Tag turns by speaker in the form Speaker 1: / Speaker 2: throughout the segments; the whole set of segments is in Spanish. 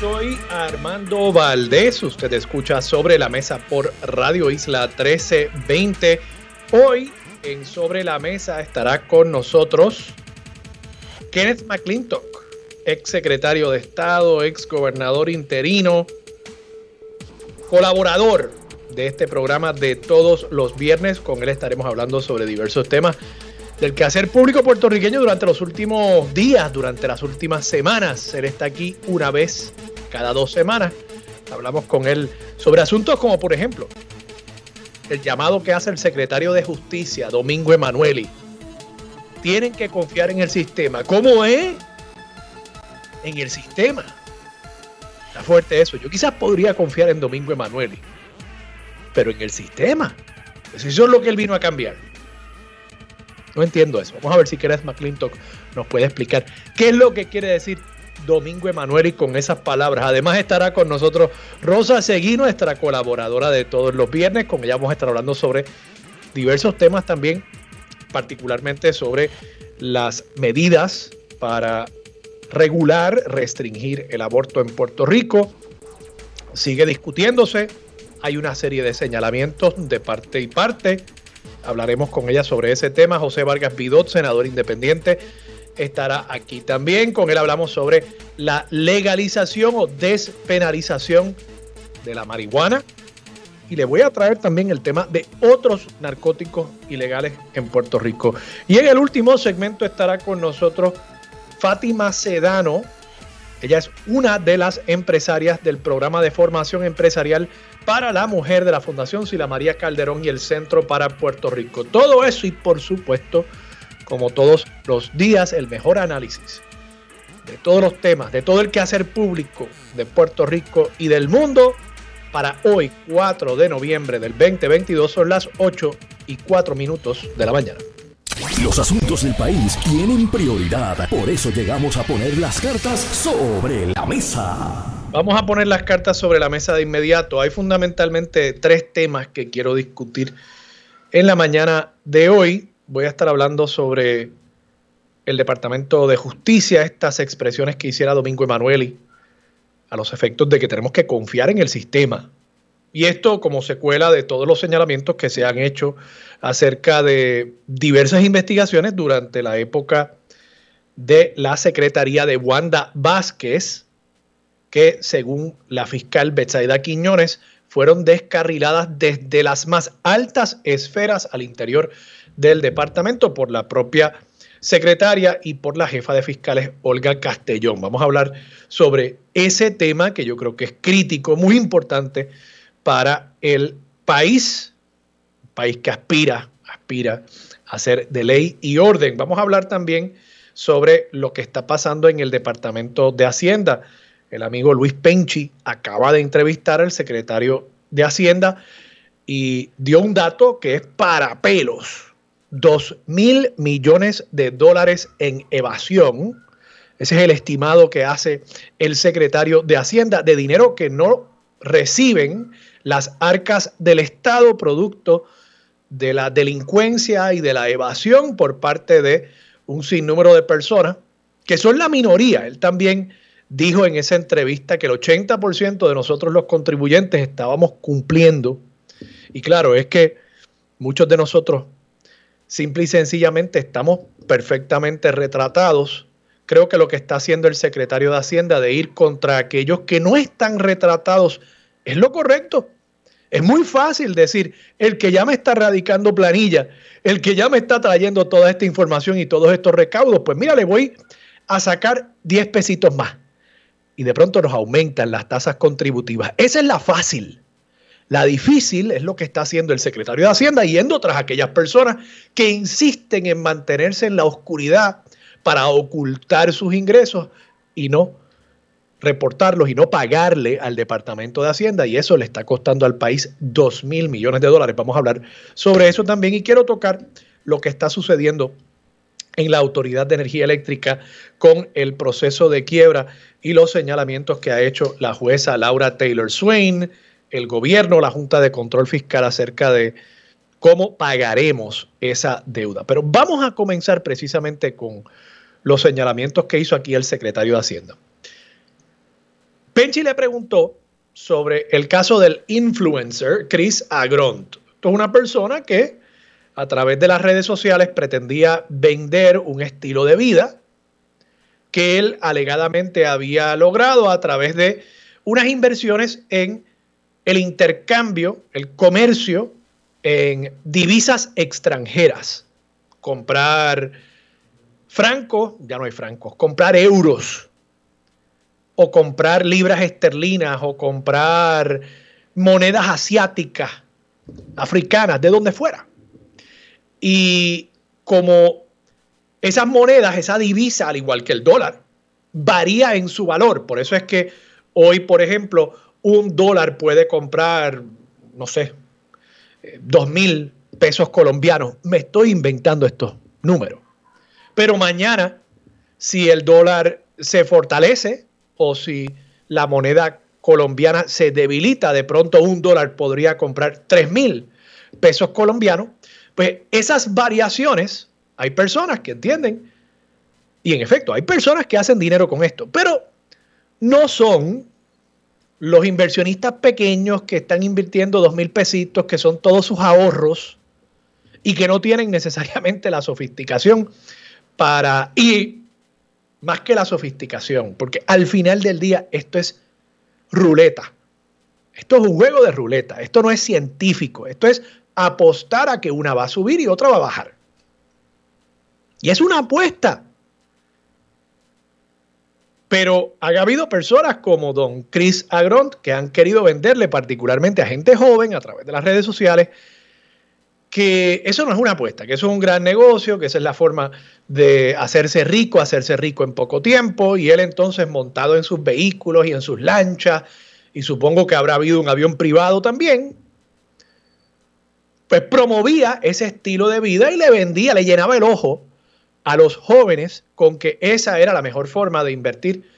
Speaker 1: Soy Armando Valdés. Usted escucha sobre la mesa por Radio Isla 1320. Hoy en Sobre la Mesa estará con nosotros Kenneth McClintock, ex secretario de Estado, ex gobernador interino, colaborador de este programa de todos los viernes. Con él estaremos hablando sobre diversos temas del quehacer público puertorriqueño durante los últimos días, durante las últimas semanas. Él está aquí una vez cada dos semanas. Hablamos con él sobre asuntos como, por ejemplo, el llamado que hace el secretario de Justicia, Domingo Emanueli. Tienen que confiar en el sistema. ¿Cómo es? En el sistema. Está fuerte eso. Yo quizás podría confiar en Domingo Emanueli, pero en el sistema. Pues eso es lo que él vino a cambiar. No entiendo eso. Vamos a ver si Kenneth McClintock nos puede explicar qué es lo que quiere decir Domingo Emanuel y con esas palabras. Además estará con nosotros Rosa Seguí, nuestra colaboradora de todos los viernes. Con ella vamos a estar hablando sobre diversos temas también, particularmente sobre las medidas para regular, restringir el aborto en Puerto Rico. Sigue discutiéndose. Hay una serie de señalamientos de parte y parte Hablaremos con ella sobre ese tema. José Vargas Vidot, senador independiente, estará aquí también. Con él hablamos sobre la legalización o despenalización de la marihuana. Y le voy a traer también el tema de otros narcóticos ilegales en Puerto Rico. Y en el último segmento estará con nosotros Fátima Sedano. Ella es una de las empresarias del programa de formación empresarial para la mujer de la Fundación Sila María Calderón y el Centro para Puerto Rico. Todo eso y por supuesto, como todos los días, el mejor análisis de todos los temas, de todo el quehacer público de Puerto Rico y del mundo para hoy, 4 de noviembre del 2022, son las 8 y 4 minutos de la mañana.
Speaker 2: Los asuntos del país tienen prioridad, por eso llegamos a poner las cartas sobre la mesa.
Speaker 1: Vamos a poner las cartas sobre la mesa de inmediato. Hay fundamentalmente tres temas que quiero discutir en la mañana de hoy. Voy a estar hablando sobre el Departamento de Justicia, estas expresiones que hiciera Domingo Emanueli a los efectos de que tenemos que confiar en el sistema. Y esto como secuela de todos los señalamientos que se han hecho acerca de diversas investigaciones durante la época de la Secretaría de Wanda Vázquez, que según la fiscal Betsaida Quiñones fueron descarriladas desde las más altas esferas al interior del departamento por la propia secretaria y por la jefa de fiscales Olga Castellón. Vamos a hablar sobre ese tema que yo creo que es crítico, muy importante para el país, país que aspira, aspira a ser de ley y orden. Vamos a hablar también sobre lo que está pasando en el Departamento de Hacienda. El amigo Luis Penchi acaba de entrevistar al secretario de Hacienda y dio un dato que es para pelos. 2 mil millones de dólares en evasión. Ese es el estimado que hace el secretario de Hacienda de dinero que no reciben las arcas del Estado producto de la delincuencia y de la evasión por parte de un sinnúmero de personas que son la minoría. Él también dijo en esa entrevista que el 80% de nosotros los contribuyentes estábamos cumpliendo. Y claro, es que muchos de nosotros simple y sencillamente estamos perfectamente retratados. Creo que lo que está haciendo el secretario de Hacienda de ir contra aquellos que no están retratados es lo correcto. Es muy fácil decir, el que ya me está radicando planilla, el que ya me está trayendo toda esta información y todos estos recaudos, pues mira, le voy a sacar 10 pesitos más y de pronto nos aumentan las tasas contributivas. Esa es la fácil. La difícil es lo que está haciendo el secretario de Hacienda yendo tras aquellas personas que insisten en mantenerse en la oscuridad para ocultar sus ingresos y no reportarlos y no pagarle al Departamento de Hacienda y eso le está costando al país 2 mil millones de dólares. Vamos a hablar sobre eso también y quiero tocar lo que está sucediendo en la Autoridad de Energía Eléctrica con el proceso de quiebra y los señalamientos que ha hecho la jueza Laura Taylor Swain, el gobierno, la Junta de Control Fiscal acerca de cómo pagaremos esa deuda. Pero vamos a comenzar precisamente con los señalamientos que hizo aquí el secretario de Hacienda. Penchi le preguntó sobre el caso del influencer Chris Agront. Esto es una persona que a través de las redes sociales pretendía vender un estilo de vida que él alegadamente había logrado a través de unas inversiones en el intercambio, el comercio en divisas extranjeras. Comprar francos, ya no hay francos, comprar euros o comprar libras esterlinas o comprar monedas asiáticas, africanas, de donde fuera. Y como esas monedas, esa divisa, al igual que el dólar, varía en su valor. Por eso es que hoy, por ejemplo, un dólar puede comprar, no sé, dos mil pesos colombianos. Me estoy inventando estos números. Pero mañana, si el dólar se fortalece, o si la moneda colombiana se debilita, de pronto un dólar podría comprar 3 mil pesos colombianos, pues esas variaciones, hay personas que entienden, y en efecto, hay personas que hacen dinero con esto, pero no son los inversionistas pequeños que están invirtiendo dos mil pesitos, que son todos sus ahorros y que no tienen necesariamente la sofisticación para, y más que la sofisticación, porque al final del día esto es ruleta. Esto es un juego de ruleta, esto no es científico, esto es apostar a que una va a subir y otra va a bajar. Y es una apuesta. Pero ha habido personas como don Chris Agront que han querido venderle particularmente a gente joven a través de las redes sociales que eso no es una apuesta, que eso es un gran negocio, que esa es la forma de hacerse rico, hacerse rico en poco tiempo, y él entonces montado en sus vehículos y en sus lanchas, y supongo que habrá habido un avión privado también, pues promovía ese estilo de vida y le vendía, le llenaba el ojo a los jóvenes con que esa era la mejor forma de invertir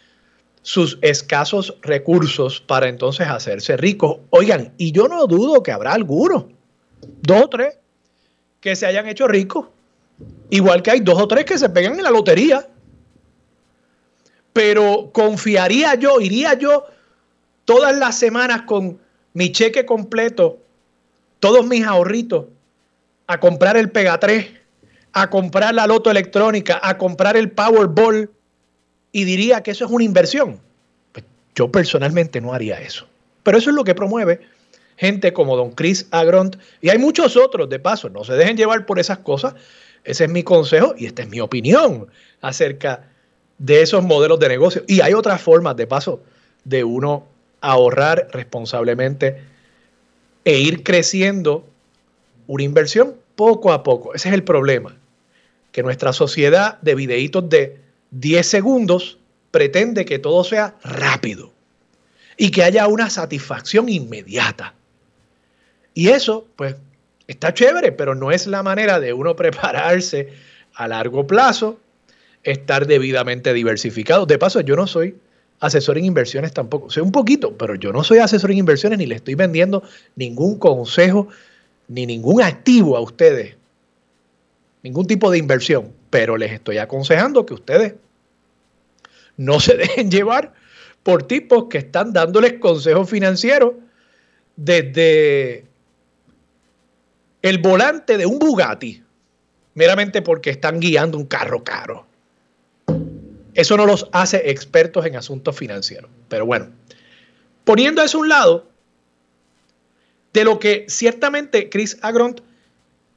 Speaker 1: sus escasos recursos para entonces hacerse ricos. Oigan, y yo no dudo que habrá algunos, dos o tres, que se hayan hecho ricos. Igual que hay dos o tres que se pegan en la lotería. Pero confiaría yo, iría yo todas las semanas con mi cheque completo, todos mis ahorritos, a comprar el Pega 3, a comprar la loto electrónica, a comprar el Powerball, y diría que eso es una inversión. Pues yo personalmente no haría eso. Pero eso es lo que promueve gente como don Chris Agront y hay muchos otros, de paso, no se dejen llevar por esas cosas. Ese es mi consejo y esta es mi opinión acerca de esos modelos de negocio. Y hay otras formas, de paso, de uno ahorrar responsablemente e ir creciendo una inversión poco a poco. Ese es el problema, que nuestra sociedad de videitos de 10 segundos pretende que todo sea rápido y que haya una satisfacción inmediata. Y eso, pues, está chévere, pero no es la manera de uno prepararse a largo plazo, estar debidamente diversificado. De paso, yo no soy asesor en inversiones tampoco. Soy un poquito, pero yo no soy asesor en inversiones ni le estoy vendiendo ningún consejo ni ningún activo a ustedes. Ningún tipo de inversión. Pero les estoy aconsejando que ustedes no se dejen llevar por tipos que están dándoles consejos financieros desde el volante de un Bugatti meramente porque están guiando un carro caro. Eso no los hace expertos en asuntos financieros. Pero bueno, poniendo eso a un lado, de lo que ciertamente Chris Agront,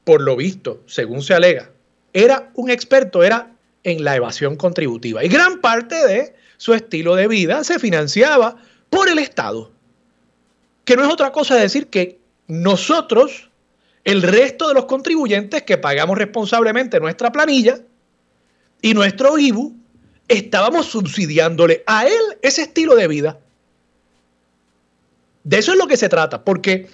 Speaker 1: por lo visto, según se alega, era un experto, era en la evasión contributiva. Y gran parte de su estilo de vida se financiaba por el Estado. Que no es otra cosa decir que nosotros el resto de los contribuyentes que pagamos responsablemente nuestra planilla y nuestro IBU, estábamos subsidiándole a él ese estilo de vida. De eso es lo que se trata, porque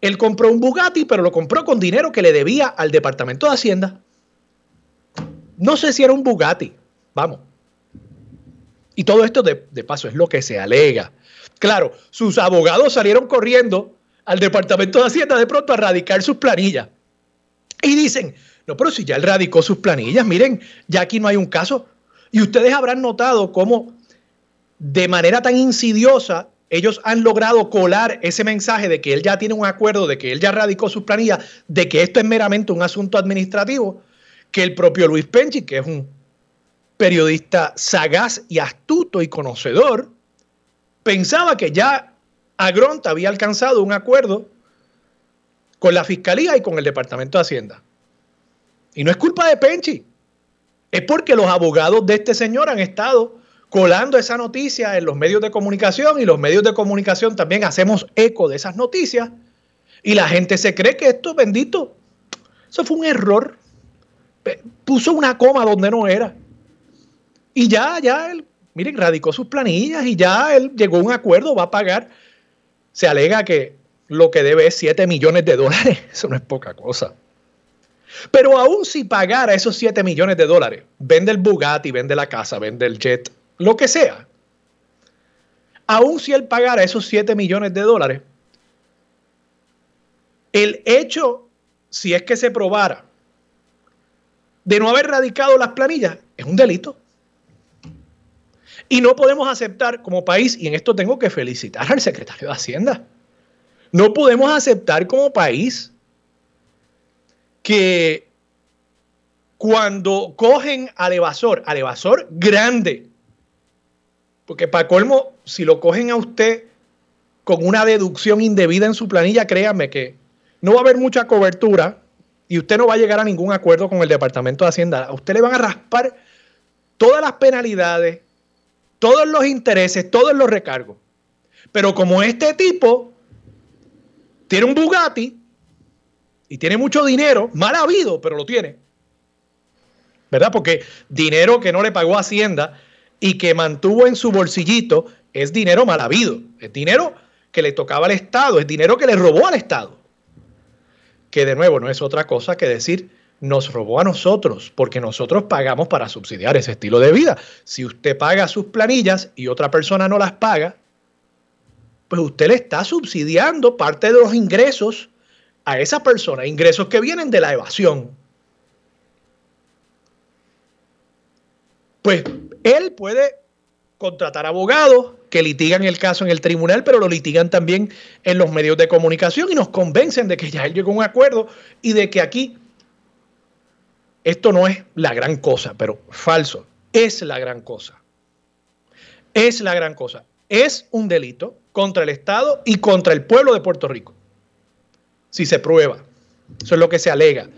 Speaker 1: él compró un Bugatti, pero lo compró con dinero que le debía al Departamento de Hacienda. No sé si era un Bugatti, vamos. Y todo esto de, de paso es lo que se alega. Claro, sus abogados salieron corriendo al Departamento de Hacienda de pronto a radicar sus planillas. Y dicen, no, pero si ya él radicó sus planillas, miren, ya aquí no hay un caso. Y ustedes habrán notado cómo de manera tan insidiosa ellos han logrado colar ese mensaje de que él ya tiene un acuerdo, de que él ya radicó sus planillas, de que esto es meramente un asunto administrativo, que el propio Luis Penchi, que es un periodista sagaz y astuto y conocedor, pensaba que ya Agront había alcanzado un acuerdo con la Fiscalía y con el Departamento de Hacienda. Y no es culpa de Penchi, es porque los abogados de este señor han estado colando esa noticia en los medios de comunicación y los medios de comunicación también hacemos eco de esas noticias y la gente se cree que esto, bendito, eso fue un error. Puso una coma donde no era. Y ya, ya él, miren, radicó sus planillas y ya él llegó a un acuerdo, va a pagar. Se alega que lo que debe es 7 millones de dólares. Eso no es poca cosa. Pero aún si pagara esos 7 millones de dólares, vende el Bugatti, vende la casa, vende el jet, lo que sea, aún si él pagara esos 7 millones de dólares, el hecho, si es que se probara, de no haber radicado las planillas, es un delito. Y no podemos aceptar como país, y en esto tengo que felicitar al secretario de Hacienda, no podemos aceptar como país que cuando cogen al evasor, al evasor grande, porque para colmo, si lo cogen a usted con una deducción indebida en su planilla, créanme que no va a haber mucha cobertura y usted no va a llegar a ningún acuerdo con el Departamento de Hacienda. A usted le van a raspar todas las penalidades, todos los intereses, todos los recargos. Pero como este tipo tiene un Bugatti y tiene mucho dinero, mal habido, pero lo tiene. ¿Verdad? Porque dinero que no le pagó Hacienda y que mantuvo en su bolsillito es dinero mal habido, es dinero que le tocaba al Estado, es dinero que le robó al Estado. Que de nuevo no es otra cosa que decir, nos robó a nosotros, porque nosotros pagamos para subsidiar ese estilo de vida. Si usted paga sus planillas y otra persona no las paga, pues usted le está subsidiando parte de los ingresos a esa persona, ingresos que vienen de la evasión. Pues él puede contratar abogados que litigan el caso en el tribunal, pero lo litigan también en los medios de comunicación y nos convencen de que ya él llegó a un acuerdo y de que aquí esto no es la gran cosa, pero falso, es la gran cosa. Es la gran cosa. Es un delito contra el Estado y contra el pueblo de Puerto Rico. Si se prueba. Eso es lo que se alega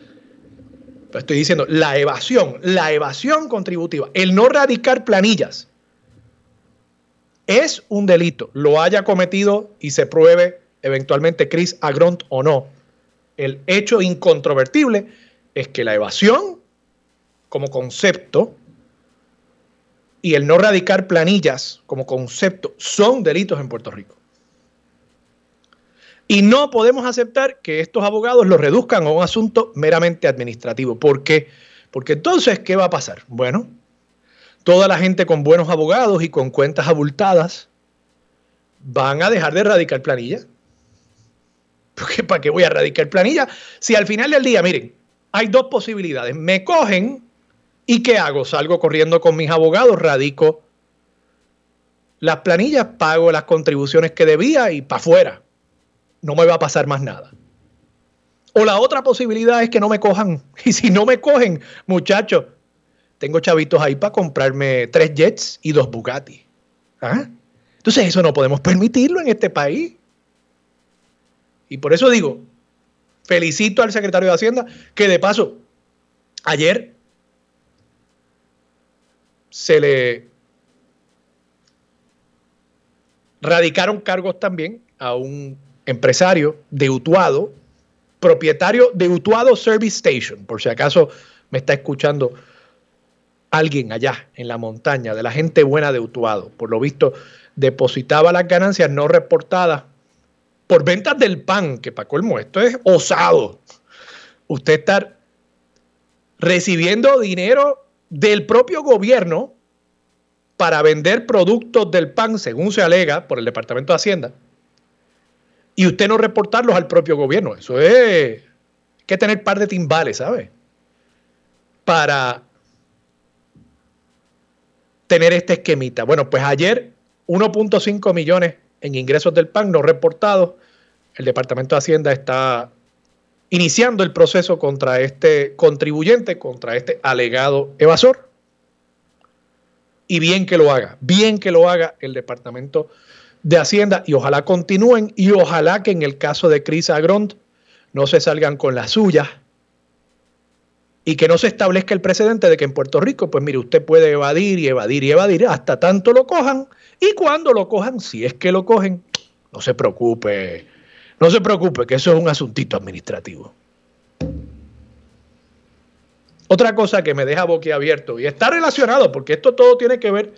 Speaker 1: estoy diciendo, la evasión, la evasión contributiva, el no radicar planillas, es un delito, lo haya cometido y se pruebe eventualmente Chris Agront o no. El hecho incontrovertible es que la evasión como concepto y el no radicar planillas como concepto son delitos en Puerto Rico. Y no podemos aceptar que estos abogados lo reduzcan a un asunto meramente administrativo. ¿Por qué? Porque entonces, ¿qué va a pasar? Bueno, toda la gente con buenos abogados y con cuentas abultadas van a dejar de radicar planilla. Porque ¿para qué voy a radicar planilla? Si al final del día, miren, hay dos posibilidades. Me cogen y ¿qué hago? Salgo corriendo con mis abogados, radico las planillas, pago las contribuciones que debía y para afuera no me va a pasar más nada. O la otra posibilidad es que no me cojan. Y si no me cogen, muchachos, tengo chavitos ahí para comprarme tres jets y dos Bugatti. ¿Ah? Entonces eso no podemos permitirlo en este país. Y por eso digo, felicito al secretario de Hacienda, que de paso, ayer se le radicaron cargos también a un empresario de Utuado, propietario de Utuado Service Station, por si acaso me está escuchando alguien allá en la montaña, de la gente buena de Utuado, por lo visto, depositaba las ganancias no reportadas por ventas del pan, que para colmo esto es osado. Usted estar recibiendo dinero del propio gobierno para vender productos del PAN, según se alega por el Departamento de Hacienda, y usted no reportarlos al propio gobierno. Eso es que tener par de timbales, ¿sabe? Para tener este esquemita. Bueno, pues ayer 1.5 millones en ingresos del PAN no reportados. El Departamento de Hacienda está iniciando el proceso contra este contribuyente, contra este alegado evasor. Y bien que lo haga, bien que lo haga el Departamento de Hacienda y ojalá continúen y ojalá que en el caso de Cris Agront no se salgan con las suyas y que no se establezca el precedente de que en Puerto Rico, pues mire, usted puede evadir y evadir y evadir hasta tanto lo cojan y cuando lo cojan, si es que lo cogen, no se preocupe, no se preocupe, que eso es un asuntito administrativo. Otra cosa que me deja boquiabierto y está relacionado, porque esto todo tiene que ver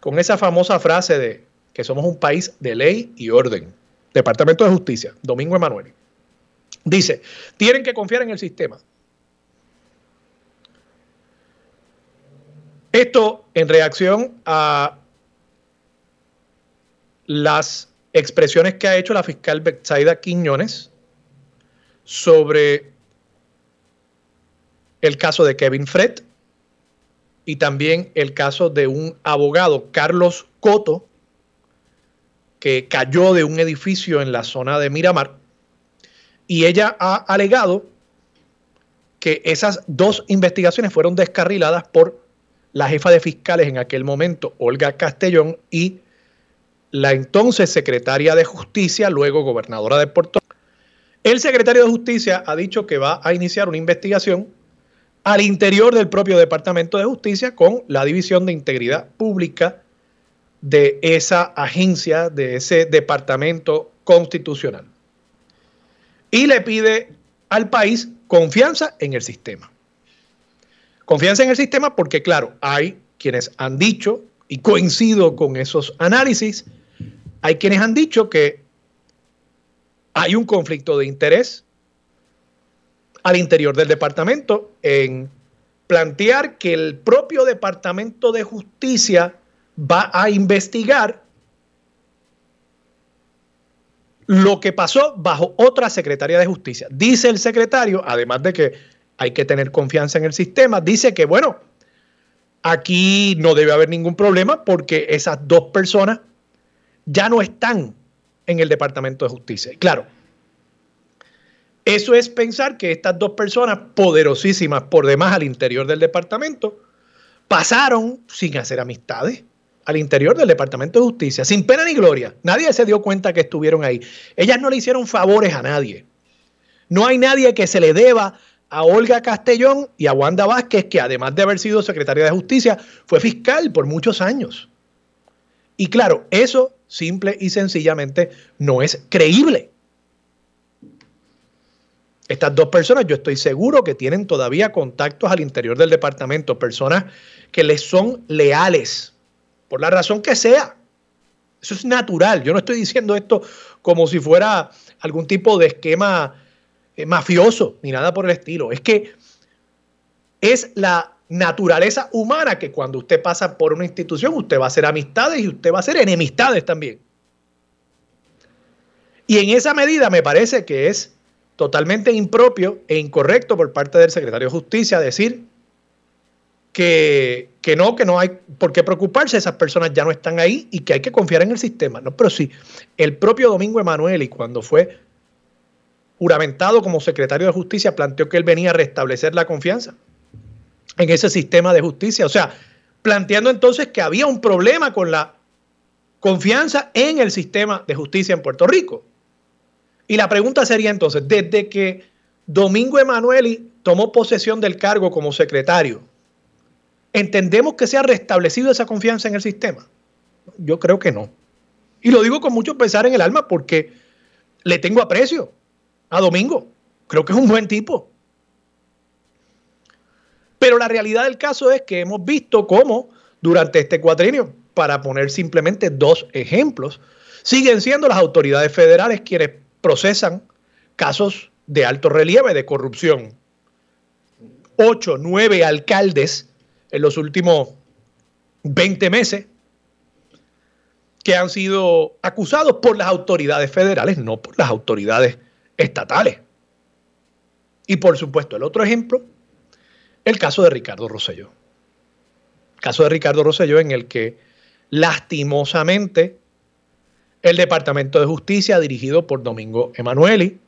Speaker 1: con esa famosa frase de que somos un país de ley y orden. Departamento de Justicia, Domingo Emanuel. Dice, tienen que confiar en el sistema. Esto en reacción a las expresiones que ha hecho la fiscal Betsaida Quiñones sobre el caso de Kevin Fred y también el caso de un abogado, Carlos Coto, que cayó de un edificio en la zona de Miramar. Y ella ha alegado que esas dos investigaciones fueron descarriladas por la jefa de fiscales en aquel momento, Olga Castellón, y la entonces secretaria de Justicia, luego gobernadora de Puerto Rico. El secretario de Justicia ha dicho que va a iniciar una investigación al interior del propio Departamento de Justicia con la División de Integridad Pública de esa agencia, de ese departamento constitucional. Y le pide al país confianza en el sistema. Confianza en el sistema porque, claro, hay quienes han dicho, y coincido con esos análisis, hay quienes han dicho que hay un conflicto de interés al interior del departamento en plantear que el propio Departamento de Justicia va a investigar lo que pasó bajo otra Secretaría de Justicia. Dice el secretario, además de que hay que tener confianza en el sistema, dice que, bueno, aquí no debe haber ningún problema porque esas dos personas ya no están en el Departamento de Justicia. claro, eso es pensar que estas dos personas poderosísimas por demás al interior del departamento pasaron sin hacer amistades al interior del Departamento de Justicia, sin pena ni gloria. Nadie se dio cuenta que estuvieron ahí. Ellas no le hicieron favores a nadie. No hay nadie que se le deba a Olga Castellón y a Wanda Vázquez, que además de haber sido secretaria de Justicia, fue fiscal por muchos años. Y claro, eso simple y sencillamente no es creíble. Estas dos personas, yo estoy seguro que tienen todavía contactos al interior del departamento, personas que les son leales por la razón que sea. Eso es natural. Yo no estoy diciendo esto como si fuera algún tipo de esquema eh, mafioso ni nada por el estilo. Es que es la naturaleza humana que cuando usted pasa por una institución, usted va a hacer amistades y usted va a hacer enemistades también. Y en esa medida me parece que es totalmente impropio e incorrecto por parte del secretario de Justicia decir que, no, que no hay por qué preocuparse, esas personas ya no están ahí y que hay que confiar en el sistema. No, pero sí, el propio Domingo Emanuel, y cuando fue juramentado como secretario de justicia, planteó que él venía a restablecer la confianza en ese sistema de justicia. O sea, planteando entonces que había un problema con la confianza en el sistema de justicia en Puerto Rico. Y la pregunta sería entonces, desde que Domingo Emanueli tomó posesión del cargo como secretario, ¿Entendemos que se ha restablecido esa confianza en el sistema? Yo creo que no. Y lo digo con mucho pesar en el alma porque le tengo aprecio a Domingo. Creo que es un buen tipo. Pero la realidad del caso es que hemos visto cómo durante este cuatrenio, para poner simplemente dos ejemplos, siguen siendo las autoridades federales quienes procesan casos de alto relieve de corrupción. Ocho, nueve alcaldes en los últimos 20 meses que han sido acusados por las autoridades federales, no por las autoridades estatales. Y por supuesto, el otro ejemplo, el caso de Ricardo Rosselló. El caso de Ricardo Rosselló en el que lastimosamente el Departamento de Justicia, dirigido por Domingo Emanueli,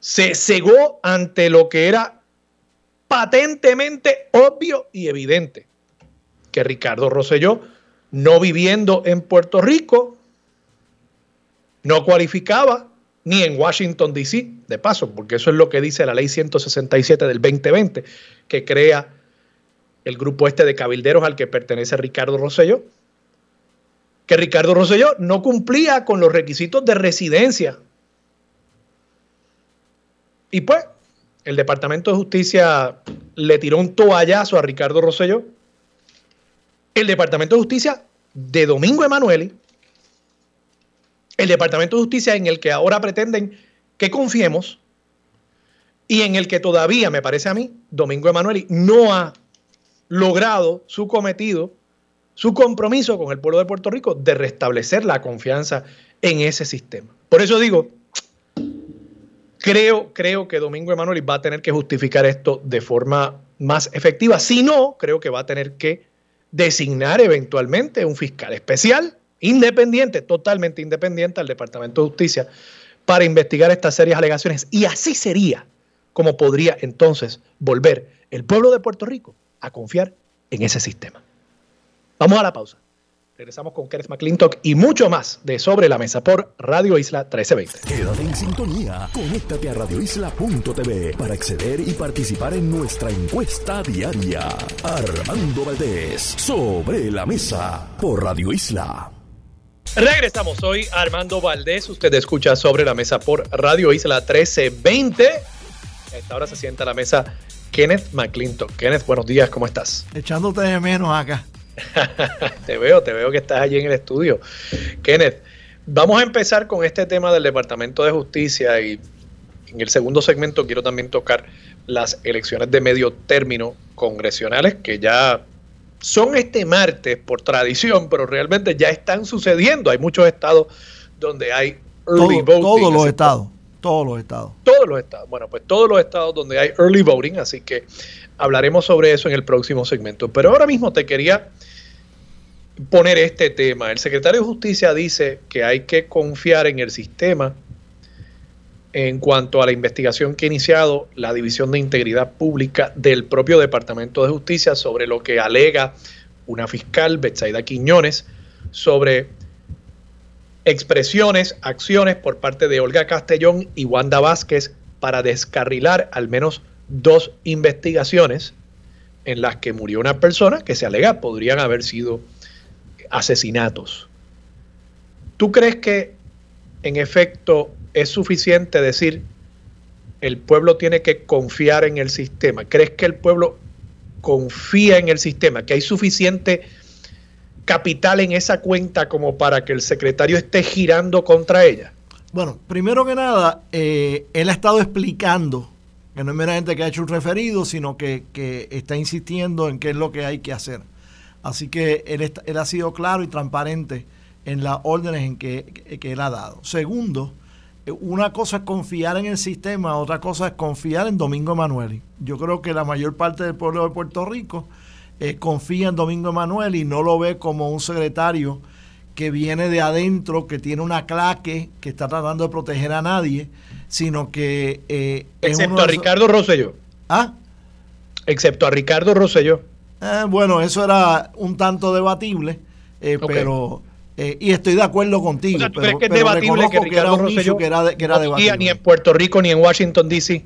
Speaker 1: se cegó ante lo que era patentemente obvio y evidente, que Ricardo Rosselló, no viviendo en Puerto Rico, no cualificaba ni en Washington, D.C., de paso, porque eso es lo que dice la ley 167 del 2020, que crea el grupo este de cabilderos al que pertenece Ricardo Rosselló, que Ricardo Rosselló no cumplía con los requisitos de residencia. Y pues, el Departamento de Justicia le tiró un toallazo a Ricardo Rosselló. El Departamento de Justicia de Domingo Emanueli el Departamento de Justicia en el que ahora pretenden que confiemos y en el que todavía, me parece a mí, Domingo Emanueli no ha logrado su cometido, su compromiso con el pueblo de Puerto Rico de restablecer la confianza en ese sistema. Por eso digo, creo, creo que Domingo Emanueli va a tener que justificar esto de forma más efectiva. Si no, creo que va a tener que designar eventualmente un fiscal especial independiente, totalmente independiente al Departamento de Justicia para investigar estas serias alegaciones. Y así sería como podría entonces volver el pueblo de Puerto Rico a confiar en ese sistema. Vamos a la pausa. Regresamos con Kenneth McClintock y mucho más de Sobre la Mesa por Radio Isla 1320.
Speaker 2: Quédate en sintonía. Conéctate a radioisla.tv para acceder y participar en nuestra encuesta diaria. Armando Valdés, Sobre la Mesa por Radio Isla.
Speaker 1: Regresamos, soy Armando Valdés, usted escucha sobre la mesa por Radio Isla 1320. A esta hora se sienta a la mesa Kenneth McClinton. Kenneth, buenos días, ¿cómo estás?
Speaker 3: Echándote de menos acá.
Speaker 1: te veo, te veo que estás allí en el estudio. Kenneth, vamos a empezar con este tema del Departamento de Justicia y en el segundo segmento quiero también tocar las elecciones de medio término congresionales que ya son este martes por tradición, pero realmente ya están sucediendo. Hay muchos estados donde hay
Speaker 3: early voting. Todos los estados, todos los estados.
Speaker 1: Todos los estados. Bueno, pues todos los estados donde hay early voting, así que hablaremos sobre eso en el próximo segmento. Pero ahora mismo te quería poner este tema. El secretario de Justicia dice que hay que confiar en el sistema en cuanto a la investigación que ha iniciado la División de Integridad Pública del propio Departamento de Justicia sobre lo que alega una fiscal, Betsaida Quiñones, sobre expresiones, acciones por parte de Olga Castellón y Wanda Vázquez para descarrilar al menos dos investigaciones en las que murió una persona que se alega podrían haber sido asesinatos. ¿Tú crees que en efecto es suficiente decir el pueblo tiene que confiar en el sistema? ¿Crees que el pueblo confía en el sistema? ¿Que hay suficiente capital en esa cuenta como para que el secretario esté girando contra ella?
Speaker 3: Bueno, primero que nada, eh, él ha estado explicando que no es meramente que ha hecho un referido, sino que, está insistiendo en qué es lo que hay que hacer. Así que él, él ha sido claro y transparente en las órdenes en que, que él ha dado. Segundo, una cosa es confiar en el sistema, otra cosa es confiar en Domingo Emanuel. Yo creo que la mayor parte del pueblo de Puerto Rico eh, confía en Domingo Emanuel y no lo ve como un secretario que viene de adentro, que tiene una claque, que está tratando de proteger a nadie, sino que...
Speaker 1: Eh, Excepto a Ricardo Rosselló.
Speaker 3: ¿Ah?
Speaker 1: Excepto a Ricardo Rosselló.
Speaker 3: Eh, bueno, eso era un tanto debatible, pero eh, y estoy de acuerdo contigo.
Speaker 1: ¿tú pero, crees que es debatible que, que, era que era, que era no ni en Puerto Rico ni en Washington, D.C.? Eh,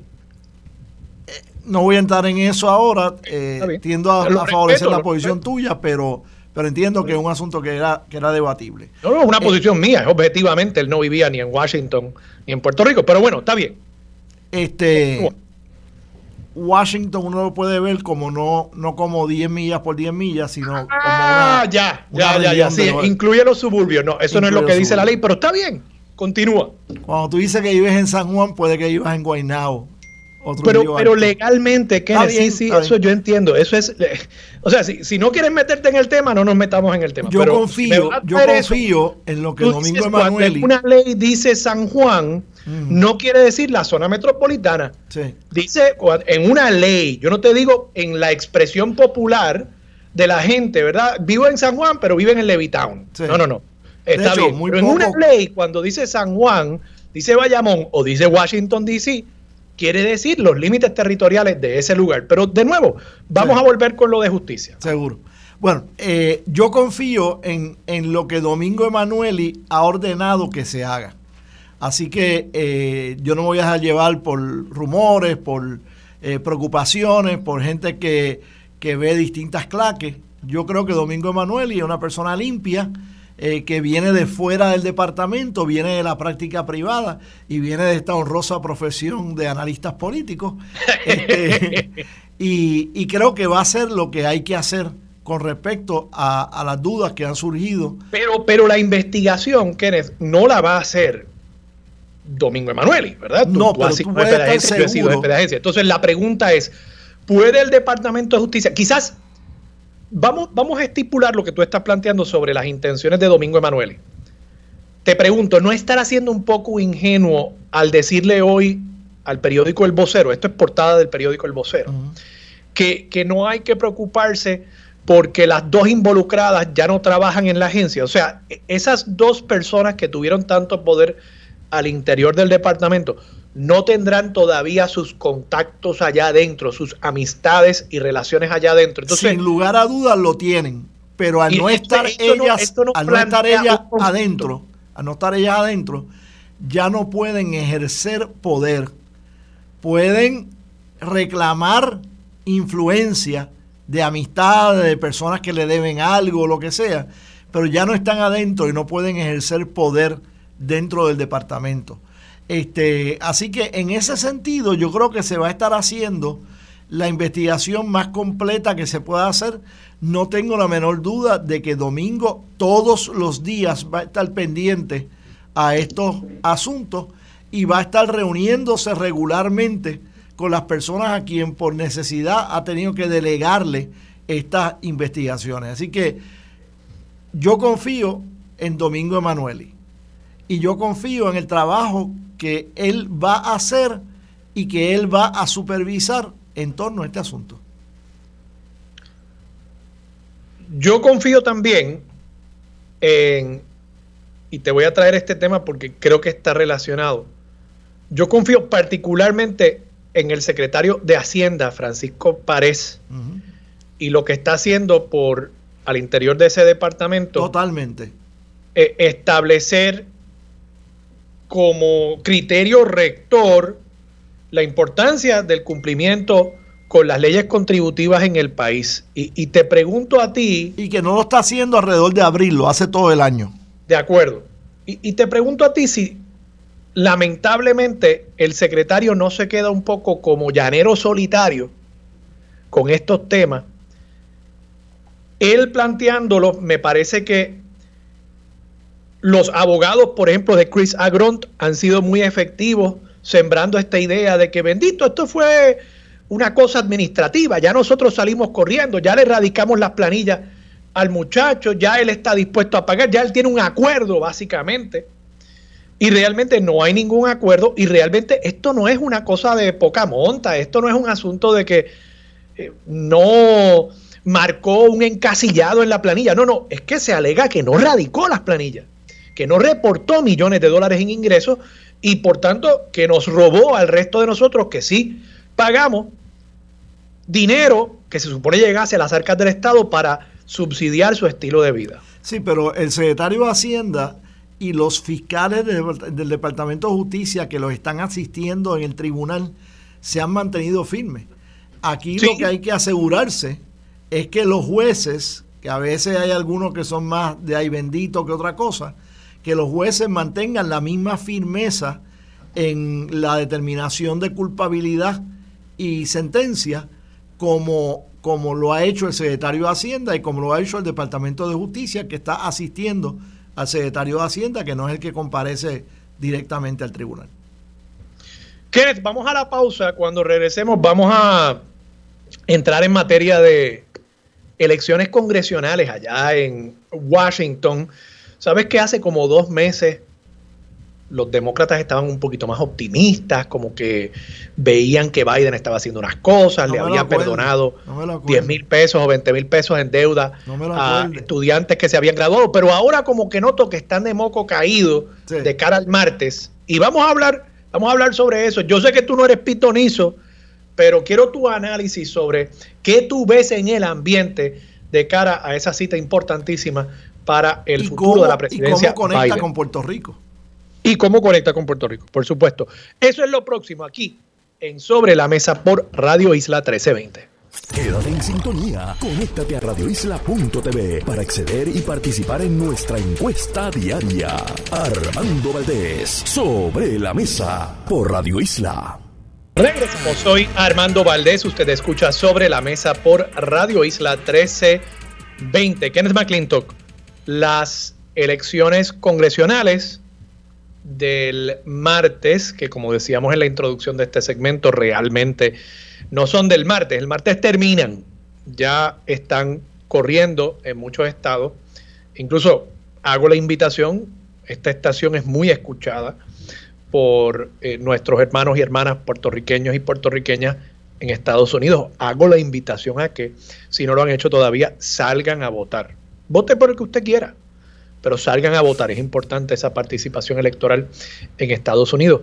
Speaker 3: no voy a entrar en eso ahora. Eh, tiendo a, favorecer la posición tuya, pero pero entiendo que es un asunto que era, que era debatible.
Speaker 1: No, no, es una eh, posición mía. Objetivamente, él no vivía ni en Washington ni en Puerto Rico. Pero bueno, está bien.
Speaker 3: Este. Washington uno lo puede ver como no, no como 10 millas por 10 millas, sino como
Speaker 1: ah, una, ya, ya, ya, ya, sí, incluye los suburbios. No, eso no es lo que dice la ley, pero está bien, continúa.
Speaker 3: Cuando tú dices que vives en San Juan, puede que vivas en Guaynabo.
Speaker 1: pero, pero legalmente, ¿qué sí, sí, eso yo entiendo. Eso es, o sea, si, si, no quieres meterte en el tema, no nos metamos en el tema.
Speaker 3: Yo confío, yo confío en lo que Domingo Emanuel.
Speaker 1: Una ley dice San Juan, no quiere decir la zona metropolitana. Dice en una ley, yo no te digo en la expresión popular de la gente, ¿verdad? Vivo en San Juan, pero viven en Levitown. No, no, no. Está bien. pero en una ley, cuando dice San Juan, dice Bayamón o dice Washington, D.C., quiere decir los límites territoriales de ese lugar. Pero de nuevo, vamos a volver con lo de justicia.
Speaker 3: Seguro. Bueno, eh, yo confío en, en, lo que Domingo Emanueli ha ordenado que se haga. Así que eh, yo no me voy a dejar llevar por rumores, por eh, preocupaciones, por gente que, ve distintas claques. Yo creo que Domingo Emanuel es una persona limpia, eh, que viene de fuera del departamento, viene de la práctica privada y viene de esta honrosa profesión de analistas políticos. Este, y, creo que va a ser lo que hay que hacer con respecto a, a, las dudas que han surgido.
Speaker 1: Pero, pero la investigación, Kenneth, no la va a hacer Domingo Emanueli, ¿verdad?
Speaker 3: no, pero tú puedes estar yo he sido
Speaker 1: jefe de agencia. Entonces la pregunta es, ¿puede el Departamento de Justicia, quizás vamos, vamos a estipular lo que tú estás planteando sobre las intenciones de Domingo Emanueli? Te pregunto, ¿no estará siendo un poco ingenuo al decirle hoy al periódico El Vocero, esto es portada del periódico El Vocero, que, que no hay que preocuparse porque las dos involucradas ya no trabajan en la agencia? O sea, e, esas dos personas que tuvieron tanto poder al interior del departamento no tendrán todavía sus contactos allá adentro, sus amistades y relaciones allá adentro.
Speaker 3: Entonces, Sin lugar a dudas lo tienen, pero al no estar ellas, al no estar ellas adentro, al no estar ellas adentro, ya no pueden ejercer poder. Pueden reclamar influencia de amistades, de personas que le deben algo, lo que sea, pero ya no están adentro y no pueden ejercer poder dentro del departamento. Este, así que en ese sentido yo creo que se va a estar haciendo la investigación más completa que se pueda hacer. No tengo la menor duda de que Domingo todos los días va a estar pendiente a estos asuntos y va a estar reuniéndose regularmente con las personas a quien por necesidad ha tenido que delegarle estas investigaciones. Así que yo confío en Domingo Emanueli y yo confío en el trabajo que él va a hacer y que él va a supervisar en torno a este asunto.
Speaker 1: Yo confío también en, y te voy a traer este tema porque creo que está relacionado, yo confío particularmente en el secretario de Hacienda, Francisco Párez, y lo que está haciendo por al interior de ese departamento.
Speaker 3: Totalmente.
Speaker 1: Eh, establecer como criterio rector la importancia del cumplimiento con las leyes contributivas en el país. Y, te pregunto a ti...
Speaker 3: Y que no lo está haciendo alrededor de abril, lo hace todo el año.
Speaker 1: De acuerdo. Y, y te pregunto a ti si lamentablemente el secretario no se queda un poco como llanero solitario con estos temas. Él planteándolo, me parece que los abogados, por ejemplo, de Chris Agront han sido muy efectivos sembrando esta idea de que bendito, esto fue una cosa administrativa, ya nosotros salimos corriendo, ya le radicamos las planillas al muchacho, ya él está dispuesto a pagar, ya él tiene un acuerdo básicamente. Y realmente no hay ningún acuerdo y realmente esto no es una cosa de poca monta, esto no es un asunto de que eh, no marcó un encasillado en la planilla, no, no, es que se alega que no radicó las planillas que no reportó millones de dólares en ingresos y por tanto que nos robó al resto de nosotros que sí pagamos dinero que se supone llegase a las arcas del Estado para subsidiar su estilo de vida.
Speaker 3: Sí, pero el secretario de Hacienda y los fiscales del, Departamento de Justicia que los están asistiendo en el tribunal se han mantenido firmes. Aquí lo que hay que asegurarse es que los jueces, que a veces hay algunos que son más de ay bendito que otra cosa, que los jueces mantengan la misma firmeza en la determinación de culpabilidad y sentencias como, como lo ha hecho el secretario de Hacienda y como lo ha hecho el Departamento de Justicia, que está asistiendo al secretario de Hacienda, que no es el que comparece directamente al tribunal.
Speaker 1: Kenneth, vamos a la pausa. Cuando regresemos vamos a entrar en materia de elecciones congresionales allá en Washington. Sabes que hace como dos meses los demócratas estaban un poquito más optimistas, como que veían que Biden estaba haciendo unas cosas, le había perdonado 10 mil pesos o 20 mil pesos en deuda a estudiantes que se habían graduado, pero ahora como que noto que están de moco caído de cara al martes. Y vamos a hablar, vamos a hablar sobre eso. Yo sé que tú no eres pitonizo, pero quiero tu análisis sobre qué tú ves en el ambiente de cara a esa cita importantísima para el futuro de la presidencia.
Speaker 3: ¿Y cómo conecta con Puerto Rico?
Speaker 1: Y cómo conecta con Puerto Rico, por supuesto. Eso es lo próximo aquí en Sobre la Mesa por Radio Isla 1320.
Speaker 2: Quédate en sintonía. Conéctate a radioisla.tv para acceder y participar en nuestra encuesta diaria. Armando Valdés, sobre la mesa por Radio Isla.
Speaker 1: Regresamos, soy Armando Valdés. Usted escucha sobre la mesa por Radio Isla 1320. Kenneth McClintock, las elecciones congresionales del martes, que como decíamos en la introducción de este segmento, realmente no son del martes. El martes terminan, ya están corriendo en muchos estados. Incluso hago la invitación, esta estación es muy escuchada por eh, nuestros hermanos y hermanas puertorriqueños y puertorriqueñas en Estados Unidos. Hago la invitación a que, si no lo han hecho todavía, salgan a votar. Vote por el que usted quiera pero salgan a votar. Es importante esa participación electoral en Estados Unidos.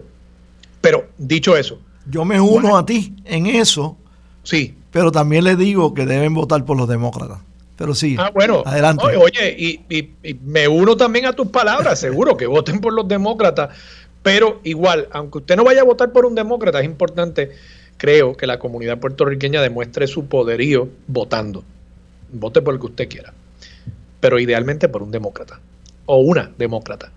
Speaker 1: Pero dicho eso.
Speaker 3: Yo me uno a ti en eso.
Speaker 1: Sí.
Speaker 3: Pero también le digo que deben votar por los demócratas. Pero sí.
Speaker 1: Ah, bueno. Adelante. Oye, y, me uno también a tus palabras. seguro que voten por los demócratas. Pero igual, aunque usted no vaya a votar por un demócrata, es importante, creo, que la comunidad puertorriqueña demuestre su poderío votando. Vote por el que usted quiera pero idealmente por un demócrata o una demócrata.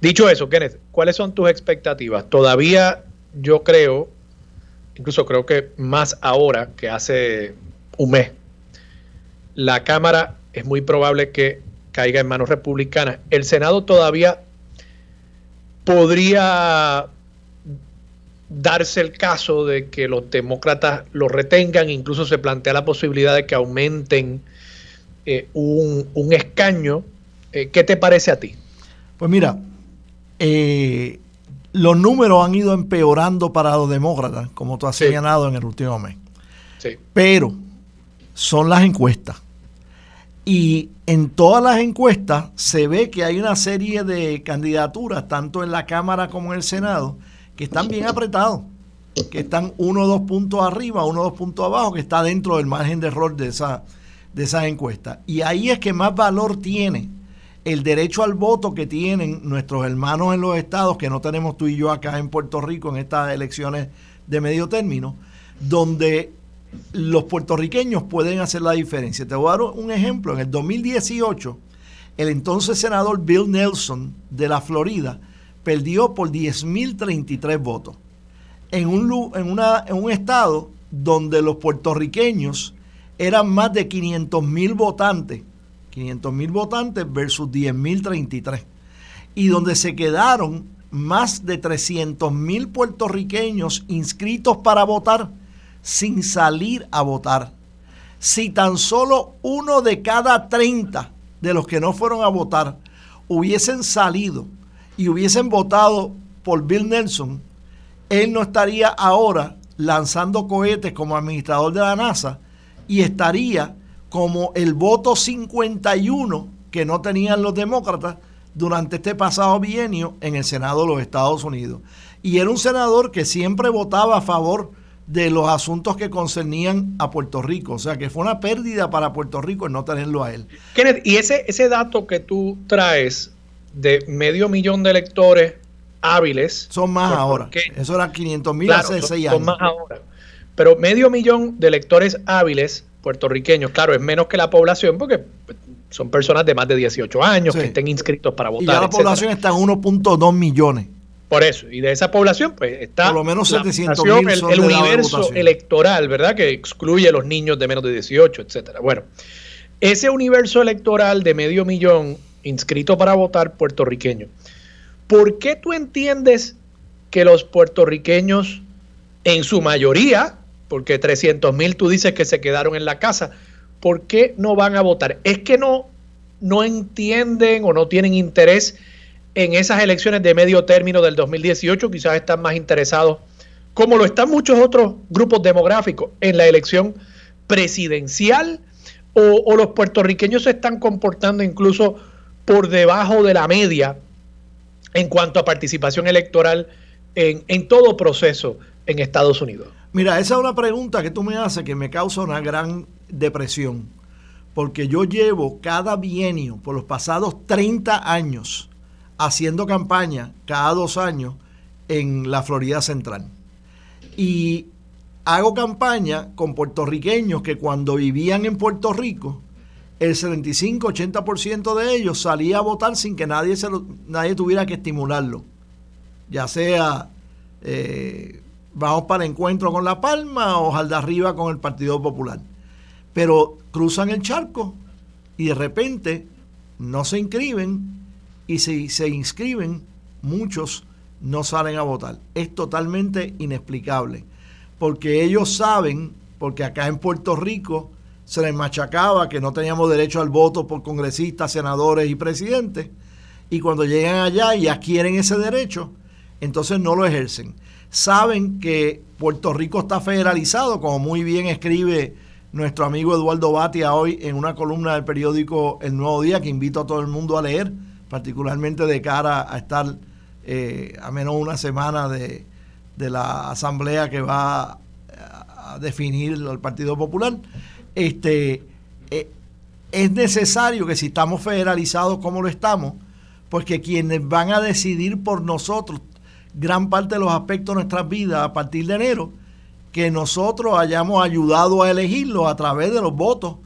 Speaker 1: Dicho eso, Kenneth, ¿cuáles son tus expectativas? Todavía yo creo, incluso creo que más ahora que hace un mes, la Cámara es muy probable que caiga en manos republicanas. El Senado todavía podría darse el caso de que los demócratas lo retengan, incluso se plantea la posibilidad de que aumenten eh, un, escaño. Eh, ¿Qué te parece a ti?
Speaker 3: Pues mira, eh, los números han ido empeorando para los demócratas, como tú has señalado en el último mes. Pero son las encuestas. Y en todas las encuestas se ve que hay una serie de candidaturas, tanto en la Cámara como en el Senado, que están bien apretados, que están uno o dos puntos arriba, uno o dos puntos abajo, que está dentro del margen de error de esa, de esas encuestas. Y ahí es que más valor tiene el derecho al voto que tienen nuestros hermanos en los estados, que no tenemos tú y yo acá en Puerto Rico en estas elecciones de medio término, donde los puertorriqueños pueden hacer la diferencia. Te voy a dar un ejemplo. En el 2018, el entonces senador Bill Nelson de la Florida perdió por 10.033 votos. En un, en, una, en un estado donde los puertorriqueños eran más de 500 mil votantes, 500 mil votantes versus 10 mil 33, y donde se quedaron más de 300 mil puertorriqueños inscritos para votar sin salir a votar. Si tan solo uno de cada 30 de los que no fueron a votar hubiesen salido y hubiesen votado por Bill Nelson, él no estaría ahora lanzando cohetes como administrador de la NASA y estaría como el voto 51 que no tenían los demócratas durante este pasado bienio en el Senado de los Estados Unidos. Y era un senador que siempre votaba a favor de los asuntos que concernían a Puerto Rico. O sea que fue una pérdida para Puerto Rico el no tenerlo a él.
Speaker 1: Kenneth, y ese, ese dato que tú traes de medio millón de electores hábiles.
Speaker 3: Son más ahora. Eso era 500 mil hace seis años. Son más ahora.
Speaker 1: Pero medio millón de electores hábiles puertorriqueños, claro, es menos que la población porque son personas de más de 18 años que estén inscritos para votar. Y
Speaker 3: ya la población está en 1.2 millones.
Speaker 1: Por eso, y de esa población, pues está
Speaker 3: Por lo menos 700
Speaker 1: el, el universo electoral, ¿verdad? Que excluye a los niños de menos de 18, etcétera. Bueno, ese universo electoral de medio millón inscrito para votar puertorriqueño, ¿por qué tú entiendes que los puertorriqueños, en su mayoría, porque 300 mil tú dices que se quedaron en la casa, ¿por qué no van a votar? ¿Es que no, no entienden o no tienen interés? en esas elecciones de medio término del 2018, quizás están más interesados, como lo están muchos otros grupos demográficos, en la elección presidencial, o, los puertorriqueños se están comportando incluso por debajo de la media en cuanto a participación electoral en, en todo proceso en Estados Unidos.
Speaker 3: Mira, esa es una pregunta que tú me haces que me causa una gran depresión, porque yo llevo cada bienio por los pasados 30 años haciendo campaña cada dos años en la Florida Central. Y hago campaña con puertorriqueños que cuando vivían en Puerto Rico, el 75-80% de ellos salía a votar sin que nadie, se nadie tuviera que estimularlo. Ya sea eh, vamos para el encuentro con La Palma o de arriba con el Partido Popular. Pero cruzan el charco y de repente no se inscriben y si se inscriben, muchos no salen a votar. Es totalmente inexplicable, porque ellos saben, porque acá en Puerto Rico se les machacaba que no teníamos derecho al voto por congresistas, senadores y presidentes, y cuando llegan allá y adquieren ese derecho, entonces no lo ejercen. Saben que Puerto Rico está federalizado, como muy bien escribe nuestro amigo Eduardo Batia hoy en una columna del periódico El Nuevo Día, que invito a todo el mundo a leer particularmente de cara a estar eh, a menos una semana de, la asamblea que va a definir el Partido Popular, este, eh, es necesario que si estamos federalizados como lo estamos, porque quienes van a decidir por nosotros gran parte de los aspectos de nuestras vidas a partir de enero, que nosotros hayamos ayudado a elegirlo a través de los votos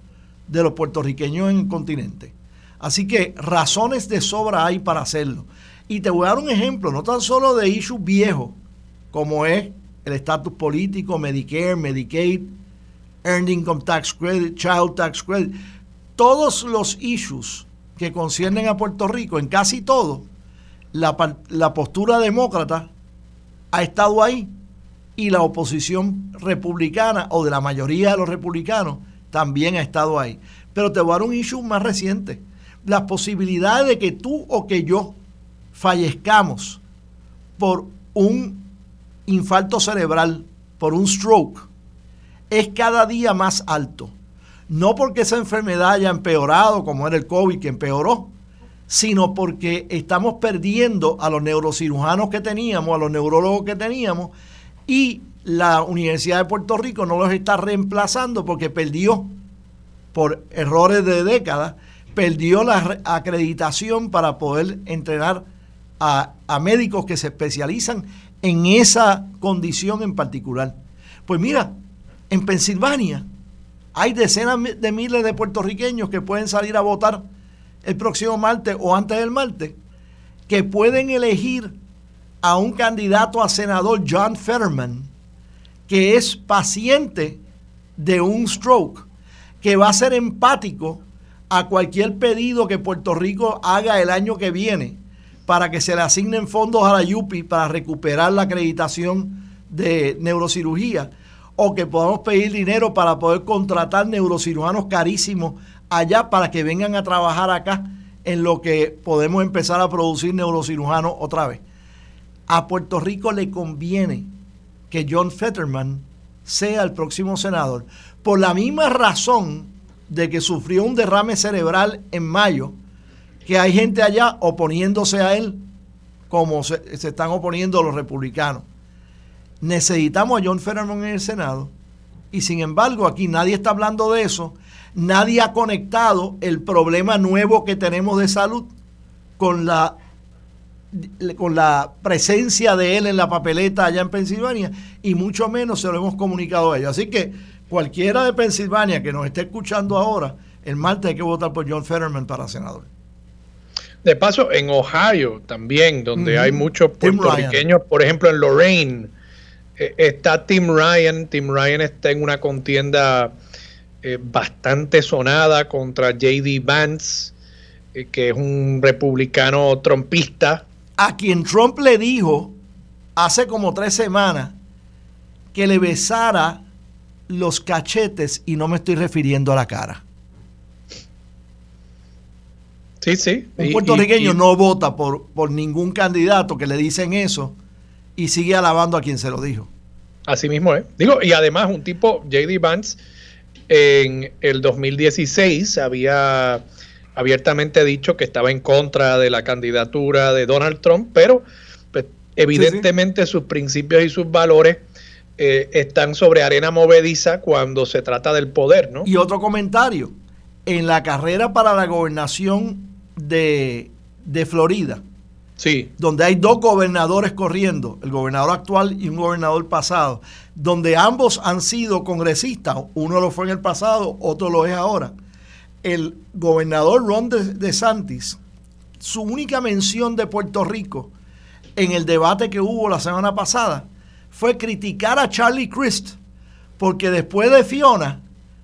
Speaker 3: de los puertorriqueños en el continente. Así que razones de sobra hay para hacerlo. Y te voy a dar un ejemplo, no tan solo de issues viejos, como es el estatus político, Medicare, Medicaid, Earned Income Tax Credit, Child Tax Credit, todos los issues que conciernen a Puerto Rico, en casi todo, la, la postura demócrata ha estado ahí y la oposición republicana o de la mayoría de los republicanos también ha estado ahí. Pero te voy a dar un issue más reciente las posibilidades de que tú o que yo fallezcamos por un infarto cerebral, por un stroke, es cada día más alto. No porque esa enfermedad haya empeorado, como era el COVID que empeoró, sino porque estamos perdiendo a los neurocirujanos que teníamos, a los neurólogos que teníamos, y la Universidad de Puerto Rico no los está reemplazando porque perdió por errores de décadas perdió la acreditación para poder entrenar a, médicos que se especializan en esa condición en particular. Pues mira, en Pensilvania hay decenas de miles de puertorriqueños que pueden salir a votar el próximo martes o antes del martes, que pueden elegir a un candidato a senador, John Fetterman, que es paciente de un stroke, que va a ser empático a cualquier pedido que Puerto Rico haga el año que viene para que se le asignen fondos a la YUPI para recuperar la acreditación de neurocirugía o que podamos pedir dinero para poder contratar neurocirujanos carísimos allá para que vengan a trabajar acá en lo que podemos empezar a producir neurocirujanos otra vez. A Puerto Rico le conviene que John Fetterman sea el próximo senador por la misma razón de que sufrió un derrame cerebral en mayo, que hay gente allá oponiéndose a él como se, están oponiendo los republicanos. Necesitamos a John Fetterman en el Senado y sin embargo aquí nadie está hablando de eso, nadie ha conectado el problema nuevo que tenemos de salud con la con la presencia de él en la papeleta allá en Pensilvania y mucho menos se lo hemos comunicado a ellos. Así que cualquiera de Pensilvania que nos esté escuchando ahora, el martes hay que votar por John Fetterman para senador.
Speaker 1: De paso, en Ohio también, donde hay muchos puertorriqueños, por ejemplo en Lorraine, eh, está Tim Ryan. Tim Ryan está en una contienda eh, bastante sonada contra JD Vance, eh, que es un republicano trompista.
Speaker 3: A quien Trump le dijo hace como tres semanas que le besara los cachetes y no me estoy refiriendo a la cara.
Speaker 1: Sí, sí.
Speaker 3: Un puertorriqueño no vota por, por ningún candidato que le dicen eso y sigue alabando a quien se lo dijo.
Speaker 1: Así mismo es. Digo, y además un tipo, JD Vance, en el 2016 había abiertamente dicho que estaba en contra de la candidatura de Donald Trump, pero pues, evidentemente sus principios y sus valores eh, están sobre arena movediza cuando se trata del poder, ¿no?
Speaker 3: Y otro comentario, en la carrera para la gobernación de, de Florida,
Speaker 1: Sí.
Speaker 3: Donde hay dos gobernadores corriendo, el gobernador actual y un gobernador pasado, donde ambos han sido congresistas, uno lo fue en el pasado, otro lo es ahora. El gobernador Ron DeSantis, su única mención de Puerto Rico en el debate que hubo la semana pasada fue criticar a Charlie Crist, porque después de Fiona,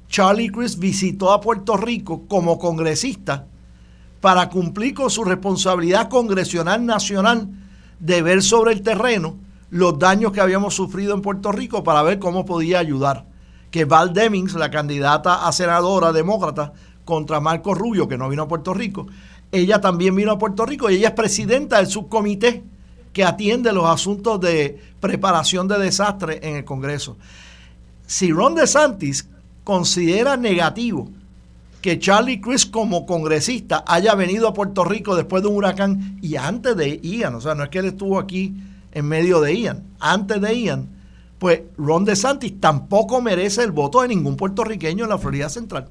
Speaker 3: Charlie Crist visitó a Puerto Rico como congresista para cumplir con su responsabilidad congresional nacional de ver sobre el terreno los daños que habíamos sufrido en Puerto Rico para ver cómo podía ayudar. Que Val Demings, la candidata a senadora demócrata contra Marco Rubio, que no vino a Puerto Rico, ella también vino a Puerto Rico y ella es presidenta del subcomité que atiende los asuntos de preparación de desastres en el Congreso. Si Ron DeSantis considera negativo que Charlie Chris como congresista haya venido a Puerto Rico después de un huracán y antes de Ian, o sea, no es que él estuvo aquí en medio de Ian, antes de Ian, pues Ron DeSantis tampoco merece el voto de ningún puertorriqueño en la Florida Central.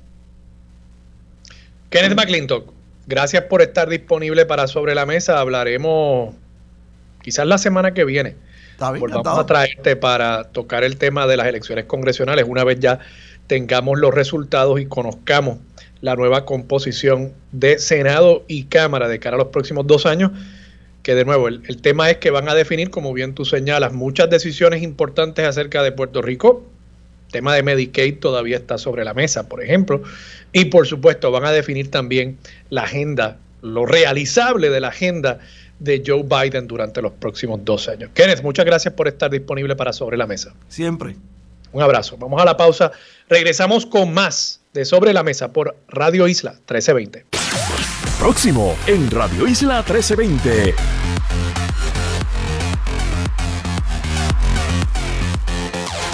Speaker 1: Kenneth McClintock, gracias por estar disponible para Sobre la Mesa. Hablaremos quizás la semana que viene.
Speaker 3: Está bien,
Speaker 1: Vamos a traerte para tocar el tema de las elecciones congresionales una vez ya tengamos los resultados y conozcamos la nueva composición de Senado y Cámara de cara a los próximos dos años, que de nuevo el, tema es que van a definir, como bien tú señalas, muchas decisiones importantes acerca de Puerto Rico. El tema de Medicaid todavía está sobre la mesa, por ejemplo. Y por supuesto van a definir también la agenda, lo realizable de la agenda de Joe Biden durante los próximos dos años. Kenneth, muchas gracias por estar disponible para Sobre la Mesa.
Speaker 3: Siempre.
Speaker 1: Un abrazo. Vamos a la pausa. Regresamos con más de Sobre la Mesa por Radio Isla 1320.
Speaker 2: Próximo en Radio Isla 1320.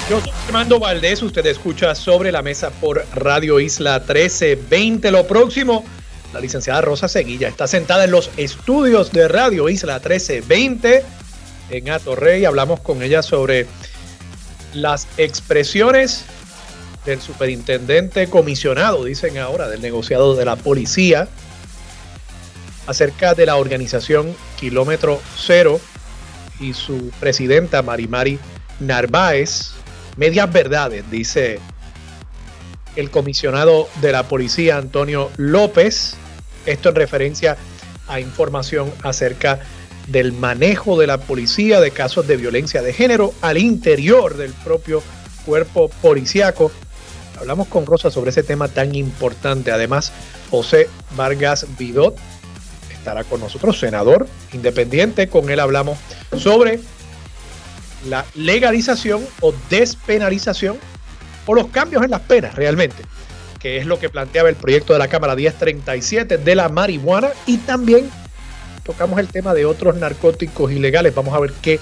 Speaker 1: Yo soy Armando Valdés, usted escucha Sobre la Mesa por Radio Isla 1320. Lo próximo, la licenciada Rosa Seguilla está sentada en los estudios de Radio Isla 1320 en Atorrey. Hablamos con ella sobre las expresiones del superintendente comisionado, dicen ahora, del negociado de la policía, acerca de la organización Kilómetro Cero y su presidenta Marimari Narváez. Medias verdades, dice el comisionado de la policía Antonio López. Esto en referencia a información acerca del manejo de la policía de casos de violencia de género al interior del propio cuerpo policíaco Hablamos con Rosa sobre ese tema tan importante. Además, José Vargas Vidot estará con nosotros, senador independiente. Con él hablamos sobre la legalización o despenalización o los cambios en las penas realmente, que es lo que planteaba el proyecto de la Cámara 1037 de la marihuana y también tocamos el tema de otros narcóticos ilegales. Vamos a ver qué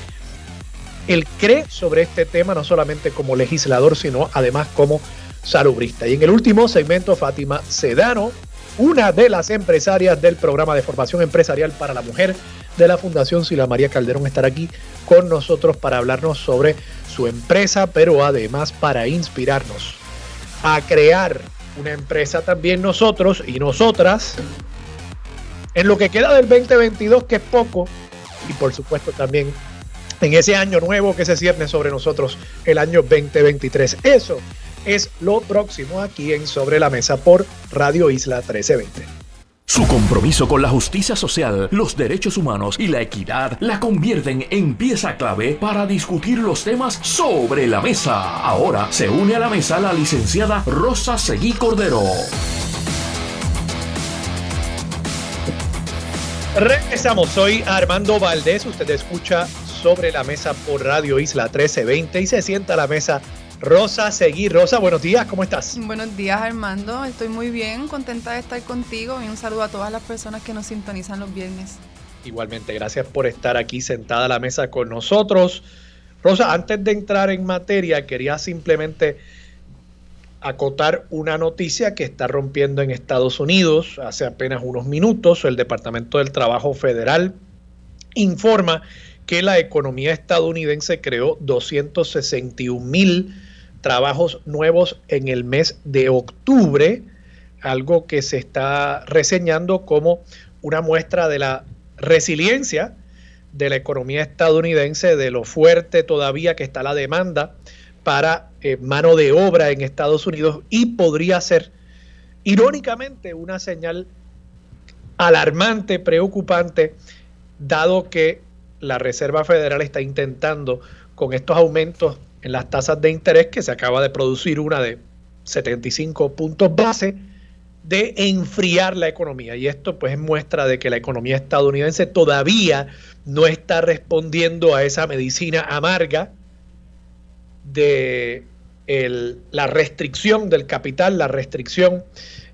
Speaker 1: él cree sobre este tema, no solamente como legislador, sino además como salubrista. Y en el último segmento, Fátima Sedano, una de las empresarias del programa de formación empresarial para la mujer de la Fundación Sila María Calderón, estará aquí con nosotros para hablarnos sobre su empresa, pero además para inspirarnos a crear una empresa también nosotros y nosotras en lo que queda del 2022, que es poco, y por supuesto también en ese año nuevo que se cierne sobre nosotros, el año 2023. Eso es lo próximo aquí en Sobre la Mesa por Radio Isla 1320.
Speaker 2: Su compromiso con la justicia social, los derechos humanos y la equidad la convierten en pieza clave para discutir los temas sobre la mesa. Ahora se une a la mesa la licenciada Rosa Seguí Cordero.
Speaker 1: Regresamos, soy Armando Valdés, usted escucha sobre la mesa por Radio Isla 1320 y se sienta a la mesa Rosa Seguí. Rosa, buenos días, ¿cómo estás?
Speaker 4: Buenos días, Armando. Estoy muy bien, contenta de estar contigo y un saludo a todas las personas que nos sintonizan los viernes.
Speaker 1: Igualmente, gracias por estar aquí sentada a la mesa con nosotros. Rosa, antes de entrar en materia, quería simplemente acotar una noticia que está rompiendo en Estados Unidos hace apenas unos minutos. El Departamento del Trabajo Federal informa que la economía estadounidense creó 261 mil trabajos nuevos en el mes de octubre, algo que se está reseñando como una muestra de la resiliencia de la economía estadounidense, de lo fuerte todavía que está la demanda para eh, mano de obra en Estados Unidos y podría ser, irónicamente, una señal alarmante, preocupante, dado que la Reserva Federal está intentando con estos aumentos en las tasas de interés que se acaba de producir una de 75 puntos base de enfriar la economía. Y esto pues es muestra de que la economía estadounidense todavía no está respondiendo a esa medicina amarga de la restricción del capital, la restricción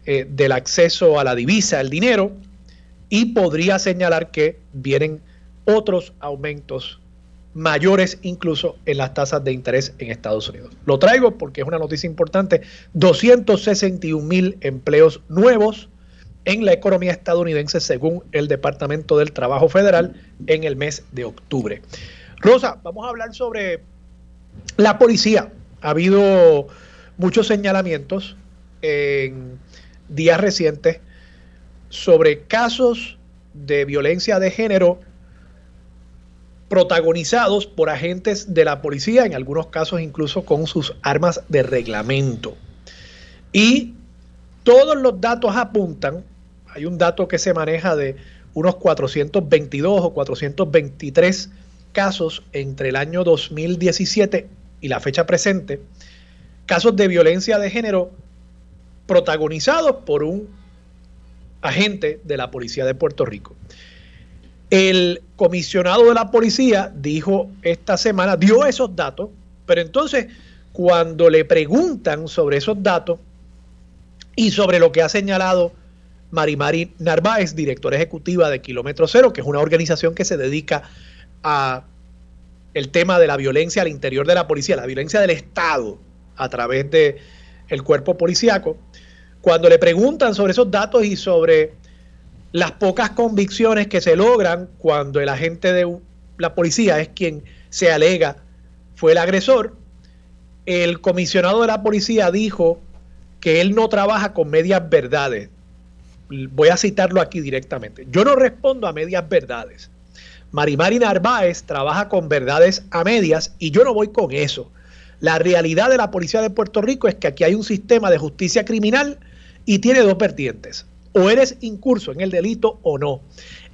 Speaker 1: eh, del acceso a la divisa, el dinero, y podría señalar que vienen otros aumentos mayores incluso en las tasas de interés en Estados Unidos. Lo traigo porque es una noticia importante. 261 mil empleos nuevos en la economía estadounidense según el Departamento del Trabajo Federal en el mes de octubre. Rosa, vamos a hablar sobre la policía. Ha habido muchos señalamientos en días recientes sobre casos de violencia de género protagonizados por agentes de la policía, en algunos casos incluso con sus armas de reglamento. Y todos los datos apuntan, hay un dato que se maneja de unos 422 o 423 casos entre el año 2017 y la fecha presente, casos de violencia de género protagonizados por un agente de la Policía de Puerto Rico. El comisionado de la policía dijo esta semana, dio esos datos, pero entonces cuando le preguntan sobre esos datos y sobre lo que ha señalado Marimari Narváez, directora ejecutiva de Kilómetro Cero, que es una organización que se dedica a el tema de la violencia al interior de la policía, la violencia del Estado a través de el cuerpo policíaco, cuando le preguntan sobre esos datos y sobre las pocas convicciones que se logran cuando el agente de la policía es quien se alega fue el agresor, el comisionado de la policía dijo que él no trabaja con medias verdades. Voy a citarlo aquí directamente. Yo no respondo a medias verdades. Marimari Narváez trabaja con verdades a medias y yo no voy con eso. La realidad de la policía de Puerto Rico es que aquí hay un sistema de justicia criminal y tiene dos vertientes o eres incurso en el delito o no.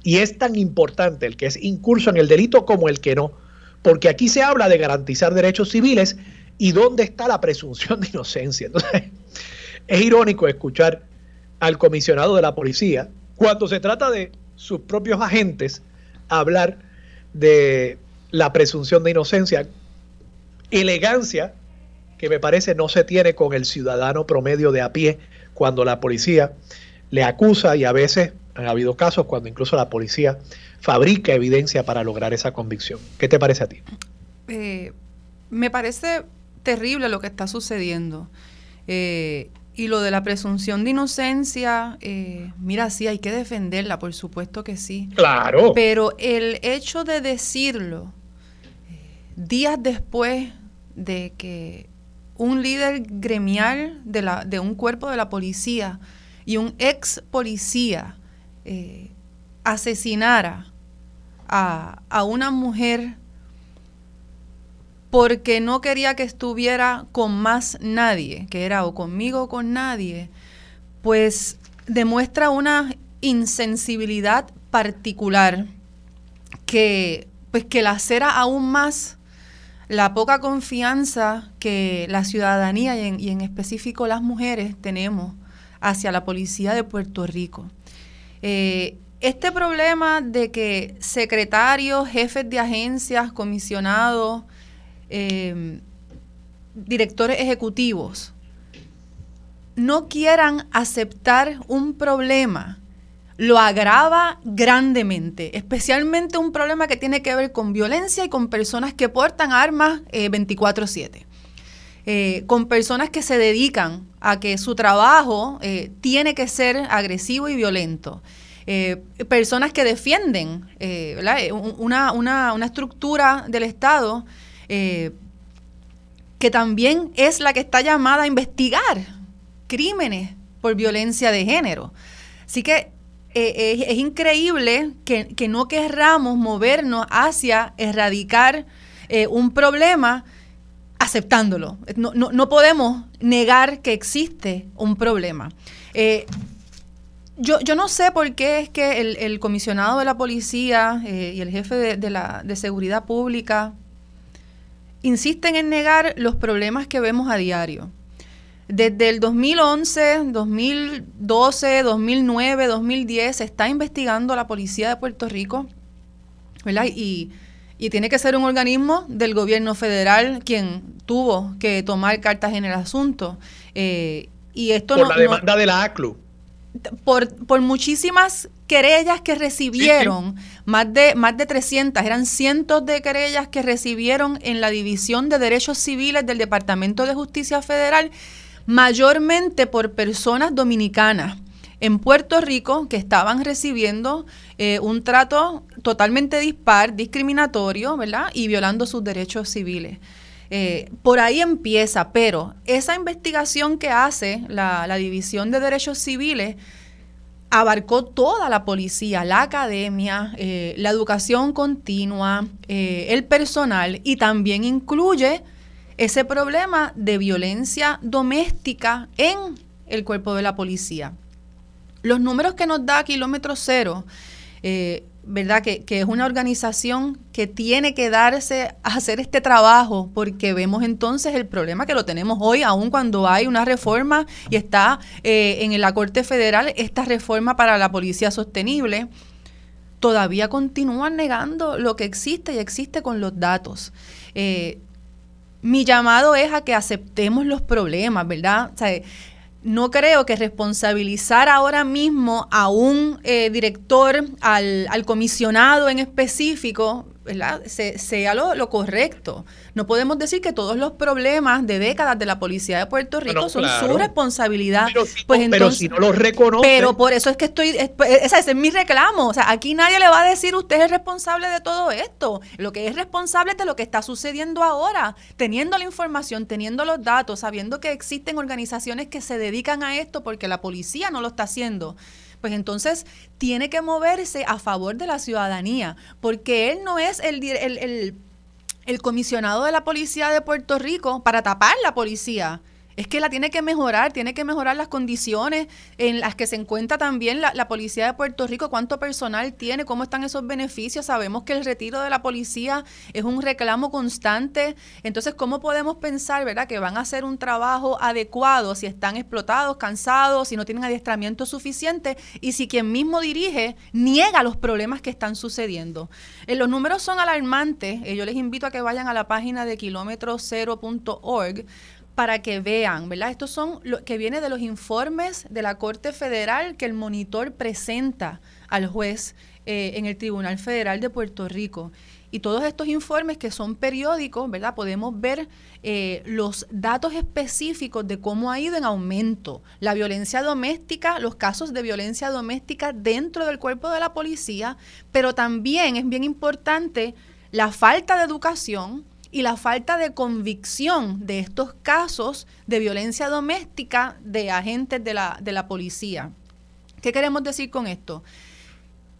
Speaker 1: Y es tan importante el que es incurso en el delito como el que no, porque aquí se habla de garantizar derechos civiles y dónde está la presunción de inocencia. Entonces, es irónico escuchar al comisionado de la policía cuando se trata de sus propios agentes hablar de la presunción de inocencia, elegancia que me parece no se tiene con el ciudadano promedio de a pie cuando la policía le acusa y a veces han habido casos cuando incluso la policía fabrica evidencia para lograr esa convicción. ¿Qué te parece a ti?
Speaker 4: Eh, me parece terrible lo que está sucediendo. Eh, y lo de la presunción de inocencia, eh, mira, sí, hay que defenderla, por supuesto que sí.
Speaker 1: Claro.
Speaker 4: Pero el hecho de decirlo días después de que un líder gremial de, la, de un cuerpo de la policía y un ex policía eh, asesinara a, a una mujer porque no quería que estuviera con más nadie, que era o conmigo o con nadie, pues demuestra una insensibilidad particular que, pues, que lacera aún más la poca confianza que la ciudadanía y en, específico las mujeres tenemos hacia la policía de Puerto Rico. Eh, este problema de que secretarios, jefes de agencias, comisionados, eh, directores ejecutivos no quieran aceptar un problema lo agrava grandemente, especialmente un problema que tiene que ver con violencia y con personas que portan armas 24/7. Eh, eh, con personas que se dedican a que su trabajo eh, tiene que ser agresivo y violento. personas que defienden una, una, estructura del Estado que también es la que está llamada a investigar crímenes por violencia de género. Así que eh, es, increíble que, no querramos movernos hacia erradicar eh, un problema aceptándolo. No, podemos negar que existe un problema. Eh, yo, no sé por qué es que el, comisionado de la policía y el jefe de, la, de seguridad pública insisten en negar los problemas que vemos a diario. Desde el 2011, 2012, 2009, 2010 se está investigando la policía de Puerto Rico, ¿verdad? Y, tiene que ser un organismo del gobierno federal quien tuvo que tomar cartas en el asunto.
Speaker 1: Eh, y esto por la demanda de la ACLU.
Speaker 4: Por, por muchísimas querellas que recibieron, Más, de, más de 300, eran cientos de querellas que recibieron en la División de Derechos Civiles del Departamento de Justicia Federal mayormente por personas dominicanas en Puerto Rico que estaban recibiendo eh, un trato totalmente dispar, discriminatorio, ¿verdad? Y violando sus derechos civiles. Eh, por ahí empieza, pero esa investigación que hace la, División de Derechos Civiles abarcó toda la policía, la academia, eh, la educación continua, el personal y también incluye ese problema de violencia doméstica en el cuerpo de la policía. Los números que nos da Kilómetro Cero, eh, ¿verdad? Que, es una organización que tiene que darse a hacer este trabajo, porque vemos entonces el problema que lo tenemos hoy, aun cuando hay una reforma y está eh, en la Corte Federal esta reforma para la policía sostenible, todavía continúan negando lo que existe y existe con los datos. Eh, mi llamado es a que aceptemos los problemas, ¿verdad? O sea, no creo que responsabilizar ahora mismo a un eh, director, al, al, comisionado en específico, sea lo, correcto. No podemos decir que todos los problemas de décadas de la policía de Puerto Rico son su responsabilidad.
Speaker 1: Pero si, pues entonces, si no los reconoce.
Speaker 4: Pero por eso es que estoy, pues, ese es mi reclamo. O sea, aquí nadie le va a decir usted es responsable de todo esto. Lo que es responsable es de lo que está sucediendo ahora, teniendo la información, teniendo los datos, sabiendo que existen organizaciones que se dedican a esto porque la policía no lo está haciendo pues entonces tiene que moverse a favor de la ciudadanía, porque él no es el, el, el, comisionado de la policía de Puerto Rico para tapar la policía es que la tiene que mejorar, tiene que mejorar las condiciones en las que se encuentra también la, policía de Puerto Rico, cuánto personal tiene, cómo están esos beneficios. Sabemos que el retiro de la policía es un reclamo constante. Entonces, ¿cómo podemos pensar, verdad, que van a hacer un trabajo adecuado si están explotados, cansados, si no tienen adiestramiento suficiente y si quien mismo dirige niega los problemas que están sucediendo? Eh, los números son alarmantes. Eh, yo les invito a que vayan a la página de kilómetrocero.org para que vean, ¿verdad? Estos son lo que viene de los informes de la Corte Federal que el monitor presenta al juez eh, en el Tribunal Federal de Puerto Rico. Y todos estos informes que son periódicos, ¿verdad? Podemos ver eh, los datos específicos de cómo ha ido en aumento la violencia doméstica, los casos de violencia doméstica dentro del cuerpo de la policía, pero también es bien importante la falta de educación, y la falta de convicción de estos casos de violencia doméstica de agentes de la, de la policía. ¿Qué queremos decir con esto?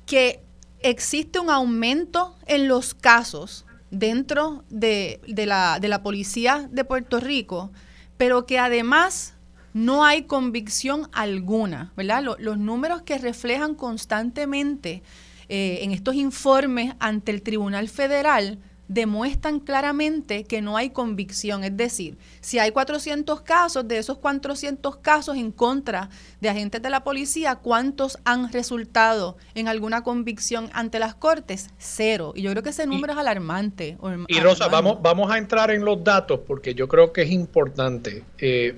Speaker 4: Que existe un aumento en los casos dentro de, la, de la policía de Puerto Rico, pero que además no hay convicción alguna, ¿verdad? los números que reflejan constantemente eh, en estos informes ante el Tribunal Federal demuestran claramente que no hay convicción. Es decir, si hay 400 casos, de esos 400 casos en contra de agentes de la policía, ¿cuántos han resultado en alguna convicción ante las cortes? Cero. Y yo creo que ese número es alarmante.
Speaker 1: Y Rosa, vamos, vamos a entrar en los datos porque yo creo que es importante. Eh,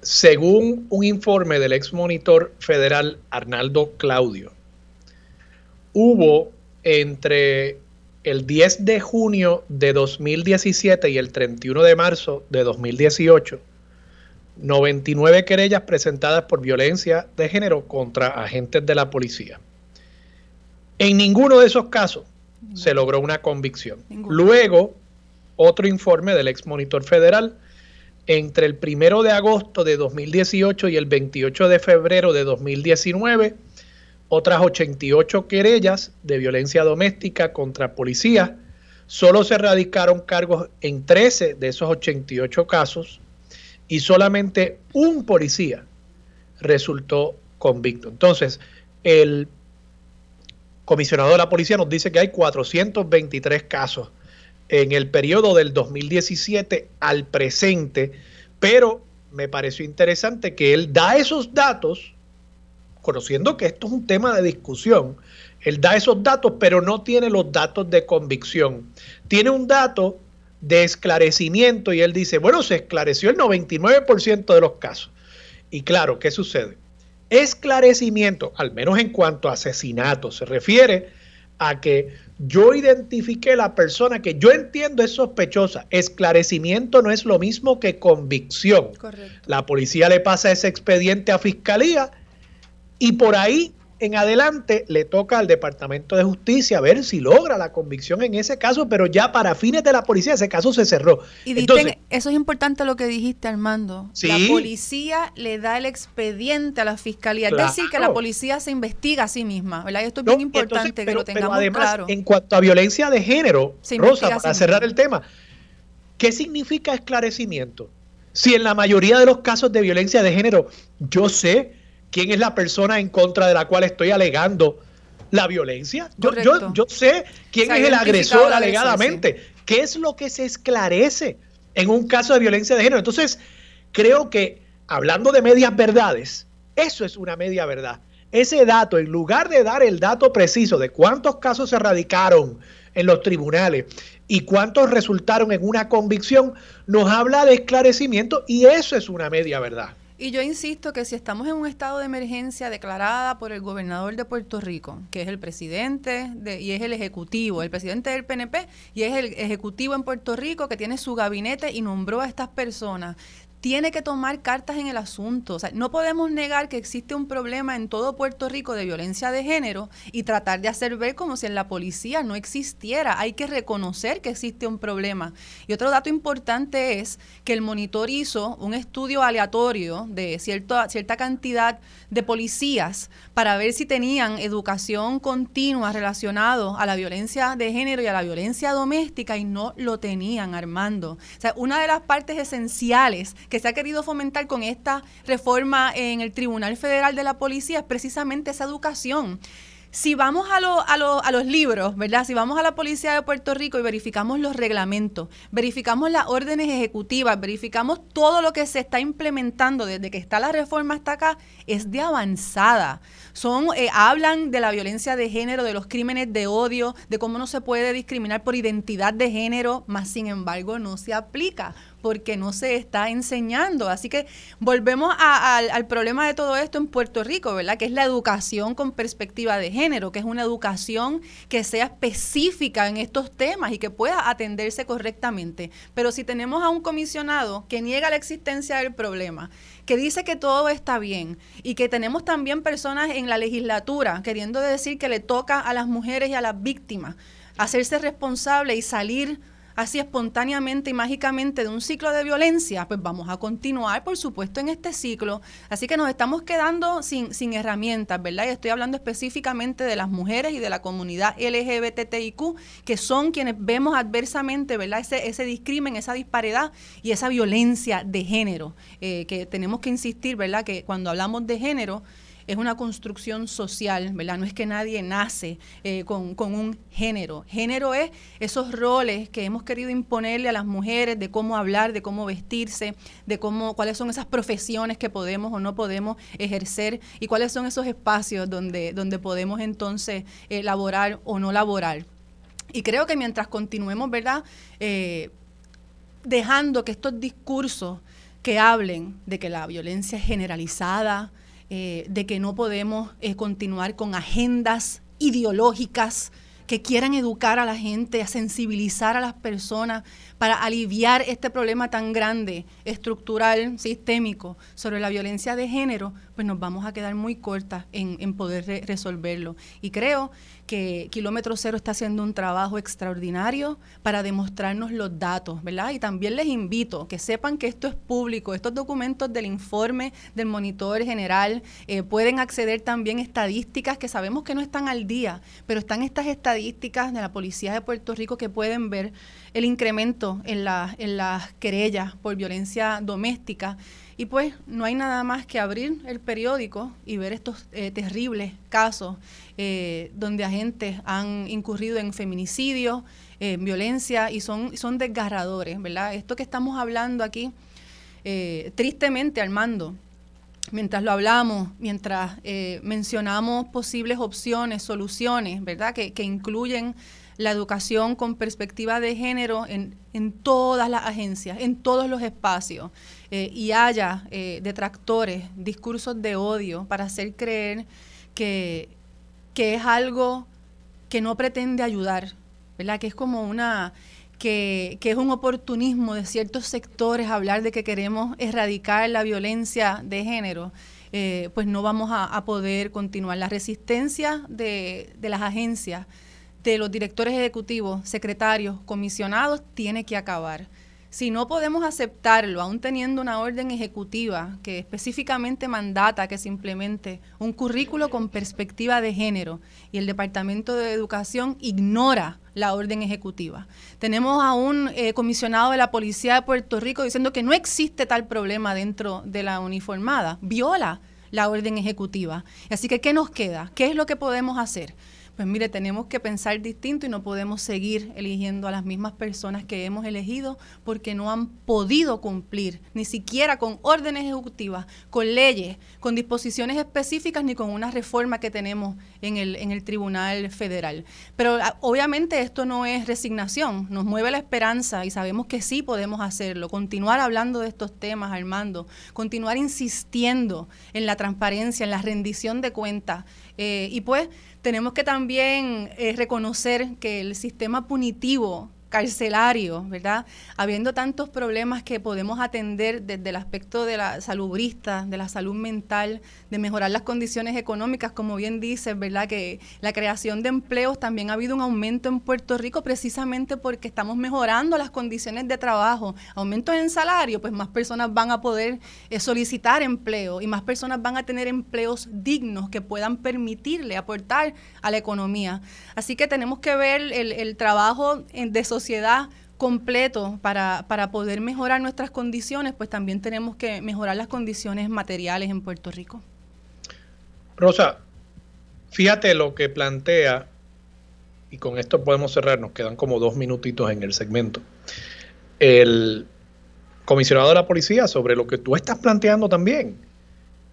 Speaker 1: según un informe del ex monitor federal Arnaldo Claudio, hubo entre el 10 de junio de 2017 y el 31 de marzo de 2018, 99 querellas presentadas por violencia de género contra agentes de la policía. En ninguno de esos casos se logró una convicción. Luego, otro informe del ex monitor federal, entre el 1 de agosto de 2018 y el 28 de febrero de 2019, otras 88 querellas de violencia doméstica contra policías. Solo se radicaron cargos en 13 de esos 88 casos y solamente un policía resultó convicto. Entonces, el comisionado de la policía nos dice que hay 423 casos en el periodo del 2017 al presente, pero me pareció interesante que él da esos datos conociendo que esto es un tema de discusión, él da esos datos, pero no tiene los datos de convicción. Tiene un dato de esclarecimiento y él dice, bueno, se esclareció el 99% de los casos. Y claro, ¿qué sucede? Esclarecimiento, al menos en cuanto a asesinato, se refiere a que yo identifiqué la persona que yo entiendo es sospechosa. Esclarecimiento no es lo mismo que convicción. La policía le pasa ese expediente a fiscalía y por ahí en adelante le toca al Departamento de Justicia ver si logra la convicción en ese caso, pero ya para fines de la policía ese caso se cerró.
Speaker 4: Y Entonces, eso es importante lo que dijiste, Armando. La policía le da el expediente a la fiscalía. es decir, que la policía se investiga a sí misma. ¿verdad? esto es bien importante que lo tengamos pero además, claro.
Speaker 1: En cuanto a violencia de género, Rosa, para cerrar el tema, ¿qué significa esclarecimiento? Si en la mayoría de los casos de violencia de género yo sé quién es la persona en contra de la cual estoy alegando la violencia. Yo, yo, sé quién es el agresor alegadamente. ¿Qué es lo que se esclarece en un caso de violencia de género? Entonces, creo que hablando de medias verdades, eso es una media verdad. Ese dato, en lugar de dar el dato preciso de cuántos casos se radicaron en los tribunales y cuántos resultaron en una convicción, nos habla de esclarecimiento y eso es una media verdad.
Speaker 4: Y yo insisto que si estamos en un estado de emergencia declarada por el gobernador de Puerto Rico, que es el presidente de, y es el ejecutivo, el presidente del PNP y es el ejecutivo en Puerto Rico que tiene su gabinete y nombró a estas personas, tiene que tomar cartas en el asunto. O sea, no podemos negar que existe un problema en todo Puerto Rico de violencia de género y tratar de hacer ver como si en la policía no existiera. Hay que reconocer que existe un problema. Y otro dato importante es que el monitor hizo un estudio aleatorio de cierta, cantidad de policías para ver si tenían educación continua relacionado a la violencia de género y a la violencia doméstica y no lo tenían, Armando. O sea, una de las partes esenciales que se ha querido fomentar con esta reforma en el Tribunal Federal de la Policía es precisamente esa educación. Si vamos a, a, los libros, ¿verdad? Si vamos a la Policía de Puerto Rico y verificamos los reglamentos, verificamos las órdenes ejecutivas, verificamos todo lo que se está implementando desde que está la reforma hasta acá, es de avanzada. Son, eh, hablan de la violencia de género, de los crímenes de odio, de cómo no se puede discriminar por identidad de género, más sin embargo no se aplica porque no se está enseñando. Así que volvemos al problema de todo esto en Puerto Rico, ¿verdad? Que es la educación con perspectiva de género, que es una educación que sea específica en estos temas y que pueda atenderse correctamente. Pero si tenemos a un comisionado que niega la existencia del problema, que dice que todo está bien y que tenemos también personas en la legislatura queriendo decir que le toca a las mujeres y a las víctimas hacerse responsable y salir así espontáneamente y mágicamente de un ciclo de violencia, pues vamos a continuar, por supuesto, en este ciclo. Así que nos estamos quedando sin, sin herramientas, ¿verdad? Y estoy hablando específicamente de las mujeres y de la comunidad LGBTIQ, que son quienes vemos adversamente, ¿verdad? Ese, ese discrimen, esa disparidad y esa violencia de género, eh, que tenemos que insistir, ¿verdad? Que cuando hablamos de género, es una construcción social, ¿verdad? No es que nadie nace eh, con, un género. Género es esos roles que hemos querido imponerle a las mujeres de cómo hablar, de cómo vestirse, de cómo, cuáles son esas profesiones que podemos o no podemos ejercer y cuáles son esos espacios donde, donde podemos entonces eh, laborar o no laborar. Y creo que mientras continuemos, ¿verdad? Eh, dejando que estos discursos que hablen de que la violencia es generalizada, eh, de que no podemos eh, continuar con agendas ideológicas que quieran educar a la gente, a sensibilizar a las personas para aliviar este problema tan grande, estructural, sistémico, sobre la violencia de género, pues nos vamos a quedar muy cortas en, poder resolverlo. Y creo que Kilómetro Cero está haciendo un trabajo extraordinario para demostrarnos los datos, ¿verdad? Y también les invito que sepan que esto es público, estos documentos del informe del monitor general eh, pueden acceder también estadísticas que sabemos que no están al día, pero están estas estadísticas de la Policía de Puerto Rico que pueden ver el incremento en, en las querellas por violencia doméstica. Y pues no hay nada más que abrir el periódico y ver estos eh, terribles casos eh, donde agentes han incurrido en feminicidio, en violencia y son, son desgarradores, ¿verdad? Esto que estamos hablando aquí, eh, tristemente, Armando, mientras lo hablamos, mientras mencionamos posibles opciones, soluciones, ¿verdad? Que, que incluyen la educación con perspectiva de género en, en todas las agencias, en todos los espacios, eh, y haya eh, detractores, discursos de odio para hacer creer que, que es algo que no pretende ayudar, ¿verdad? Que es como una... Que, que, es un oportunismo de ciertos sectores hablar de que queremos erradicar la violencia de género, eh, pues no vamos a, a, poder continuar. La resistencia de, de las agencias de los directores ejecutivos, secretarios, comisionados, tiene que acabar. Si no podemos aceptarlo, aún teniendo una orden ejecutiva que específicamente mandata que se implemente un currículo con perspectiva de género y el Departamento de Educación ignora la orden ejecutiva. Tenemos a un eh, comisionado de la Policía de Puerto Rico diciendo que no existe tal problema dentro de la uniformada. Viola la orden ejecutiva. Así que, ¿qué nos queda? ¿Qué es lo que podemos hacer? Pues mire, tenemos que pensar distinto y no podemos seguir eligiendo a las mismas personas que hemos elegido porque no han podido cumplir ni siquiera con órdenes ejecutivas, con leyes, con disposiciones específicas ni con una reforma que tenemos en el, en el Tribunal Federal. Pero ah, obviamente esto no es resignación, nos mueve la esperanza y sabemos que sí podemos hacerlo, continuar hablando de estos temas, Armando, continuar insistiendo en la transparencia, en la rendición de cuentas eh, y pues tenemos que también eh, reconocer que el sistema punitivo carcelario, ¿verdad? Habiendo tantos problemas que podemos atender desde el aspecto de la salubrista, de la salud mental, de mejorar las condiciones económicas, como bien dices, ¿verdad? Que la creación de empleos también ha habido un aumento en Puerto Rico precisamente porque estamos mejorando las condiciones de trabajo, aumento en salario, pues más personas van a poder eh, solicitar empleo y más personas van a tener empleos dignos que puedan permitirle aportar a la economía. Así que tenemos que ver el, trabajo de sociedad completo para, para poder mejorar nuestras condiciones, pues también tenemos que mejorar las condiciones materiales en Puerto Rico.
Speaker 1: Rosa, fíjate lo que plantea, y con esto podemos cerrar, nos quedan como dos minutitos en el segmento, el comisionado de la policía sobre lo que tú estás planteando también.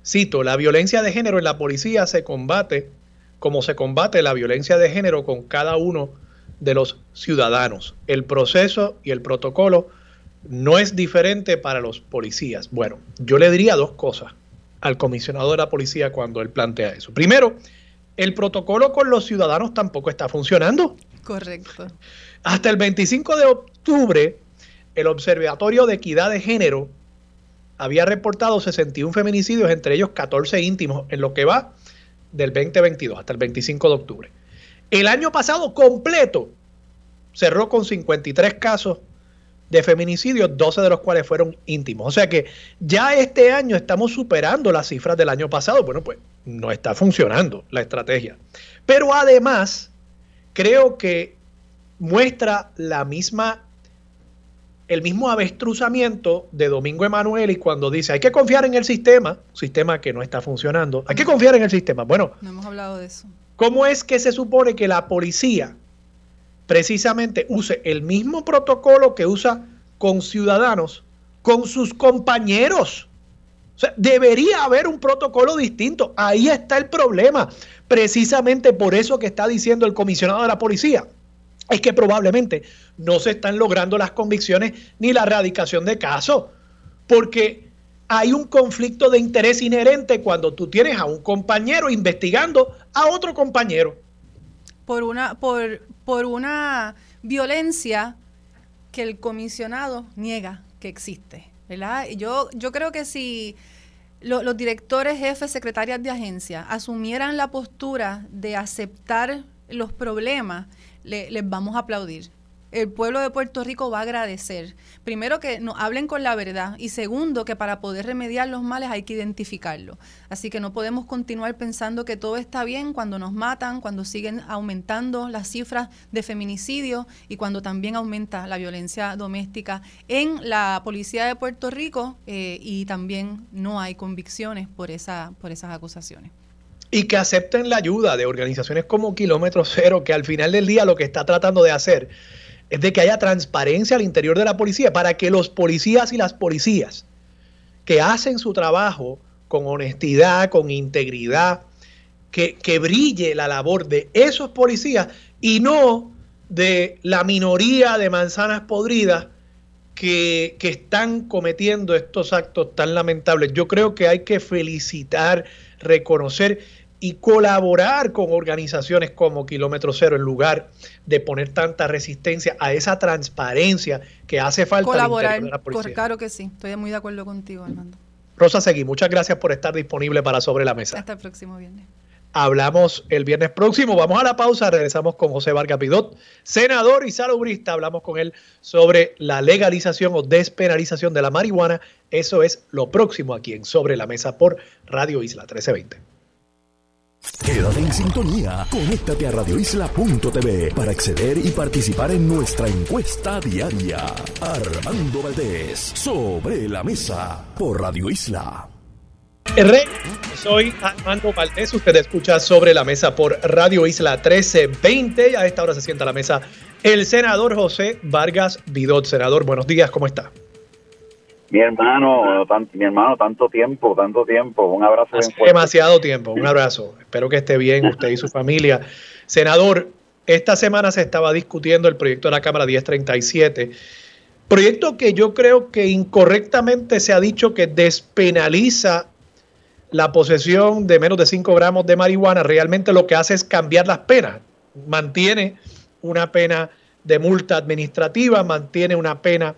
Speaker 1: Cito, la violencia de género en la policía se combate como se combate la violencia de género con cada uno de los ciudadanos. El proceso y el protocolo no es diferente para los policías. Bueno, yo le diría dos cosas al comisionado de la policía cuando él plantea eso. Primero, el protocolo con los ciudadanos tampoco está funcionando.
Speaker 4: Correcto.
Speaker 1: Hasta el 25 de octubre, el Observatorio de Equidad de Género había reportado 61 feminicidios, entre ellos 14 íntimos, en lo que va del 2022 hasta el 25 de octubre. El año pasado completo cerró con 53 casos de feminicidios, 12 de los cuales fueron íntimos. O sea que ya este año estamos superando las cifras del año pasado. Bueno, pues no está funcionando la estrategia. Pero además, creo que muestra la misma el mismo avestruzamiento de Domingo Emanuel y cuando dice hay que confiar en el sistema, sistema que no está funcionando, hay que confiar en el sistema. Bueno,
Speaker 4: no hemos hablado de eso.
Speaker 1: ¿Cómo es que se supone que la policía precisamente use el mismo protocolo que usa con ciudadanos, con sus compañeros? O sea, debería haber un protocolo distinto. Ahí está el problema. Precisamente por eso que está diciendo el comisionado de la policía es que probablemente no se están logrando las convicciones ni la erradicación de casos, porque hay un conflicto de interés inherente cuando tú tienes a un compañero investigando a otro compañero.
Speaker 4: Por una, por, por una violencia que el comisionado niega que existe. ¿verdad? Yo, yo creo que si los directores, jefes, secretarias de agencia asumieran la postura de aceptar los problemas, les vamos a aplaudir. El pueblo de Puerto Rico va a agradecer. Primero que nos hablen con la verdad y segundo que para poder remediar los males hay que identificarlo. Así que no podemos continuar pensando que todo está bien cuando nos matan, cuando siguen aumentando las cifras de feminicidio y cuando también aumenta la violencia doméstica en la policía de Puerto Rico eh, y también no hay convicciones por, esa, por esas acusaciones
Speaker 1: y que acepten la ayuda de organizaciones como Kilómetro Cero, que al final del día lo que está tratando de hacer es de que haya transparencia al interior de la policía, para que los policías y las policías que hacen su trabajo con honestidad, con integridad, que, que brille la labor de esos policías y no de la minoría de manzanas podridas que, que, están cometiendo estos actos tan lamentables. Yo creo que hay que felicitar, reconocer y colaborar con organizaciones como Kilómetro Cero en lugar de poner tanta resistencia a esa transparencia que hace falta.
Speaker 4: Colaborar, de la policía. claro que sí, estoy muy de acuerdo contigo, Armando.
Speaker 1: Rosa Seguí, muchas gracias por estar disponible para Sobre la Mesa.
Speaker 4: Hasta el próximo viernes.
Speaker 1: Hablamos el viernes próximo. Vamos a la pausa. Regresamos con José Vargas Pidot, senador y salubrista. Hablamos con él sobre la legalización o despenalización de la marihuana. Eso es lo próximo aquí en Sobre la Mesa por Radio Isla 1320.
Speaker 2: Quédate en sintonía. Conéctate a radioisla.tv para acceder y participar en nuestra encuesta diaria. Armando Valdés, sobre la mesa, por Radio Isla.
Speaker 1: Rey, soy Armando Valdés. Usted escucha sobre la mesa por Radio Isla 1320. A esta hora se sienta a la mesa el senador José Vargas Vidot. Senador, buenos días, ¿cómo está?
Speaker 5: Mi hermano, mi hermano, tanto tiempo, tanto tiempo. Un abrazo.
Speaker 1: demasiado tiempo, un abrazo. Espero que esté bien usted y su familia. Senador, esta semana se estaba discutiendo el proyecto de la Cámara 1037, proyecto que yo creo que incorrectamente se ha dicho que despenaliza la posesión de menos de 5 gramos de marihuana. Realmente lo que hace es cambiar las penas. Mantiene una pena de multa administrativa, mantiene una pena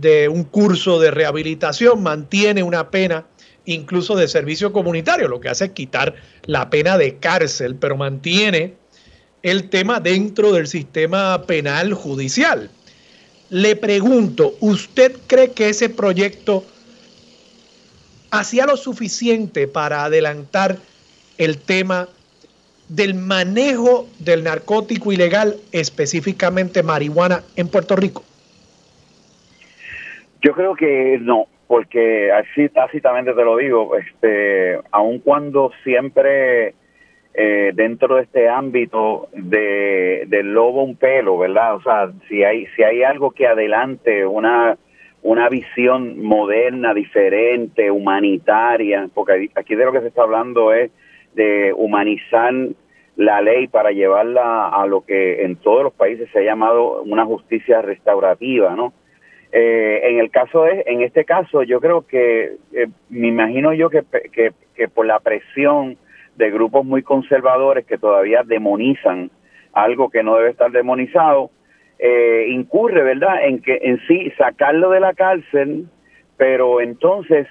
Speaker 1: de un curso de rehabilitación, mantiene una pena incluso de servicio comunitario, lo que hace es quitar la pena de cárcel, pero mantiene el tema dentro del sistema penal judicial. Le pregunto, ¿usted cree que ese proyecto hacía lo suficiente para adelantar el tema del manejo del narcótico ilegal, específicamente marihuana, en Puerto Rico?
Speaker 5: Yo creo que no, porque así tácitamente te lo digo, este, aun cuando siempre eh, dentro de este ámbito de, del lobo un pelo, ¿verdad? O sea, si hay, si hay algo que adelante una, una visión moderna, diferente, humanitaria, porque aquí de lo que se está hablando es de humanizar la ley para llevarla a lo que en todos los países se ha llamado una justicia restaurativa, ¿no? Eh, en el caso de, en este caso, yo creo que, eh, me imagino yo que, que, por la presión de grupos muy conservadores que todavía demonizan algo que no debe estar demonizado, eh, incurre, ¿verdad?, en que en sí sacarlo de la cárcel, pero entonces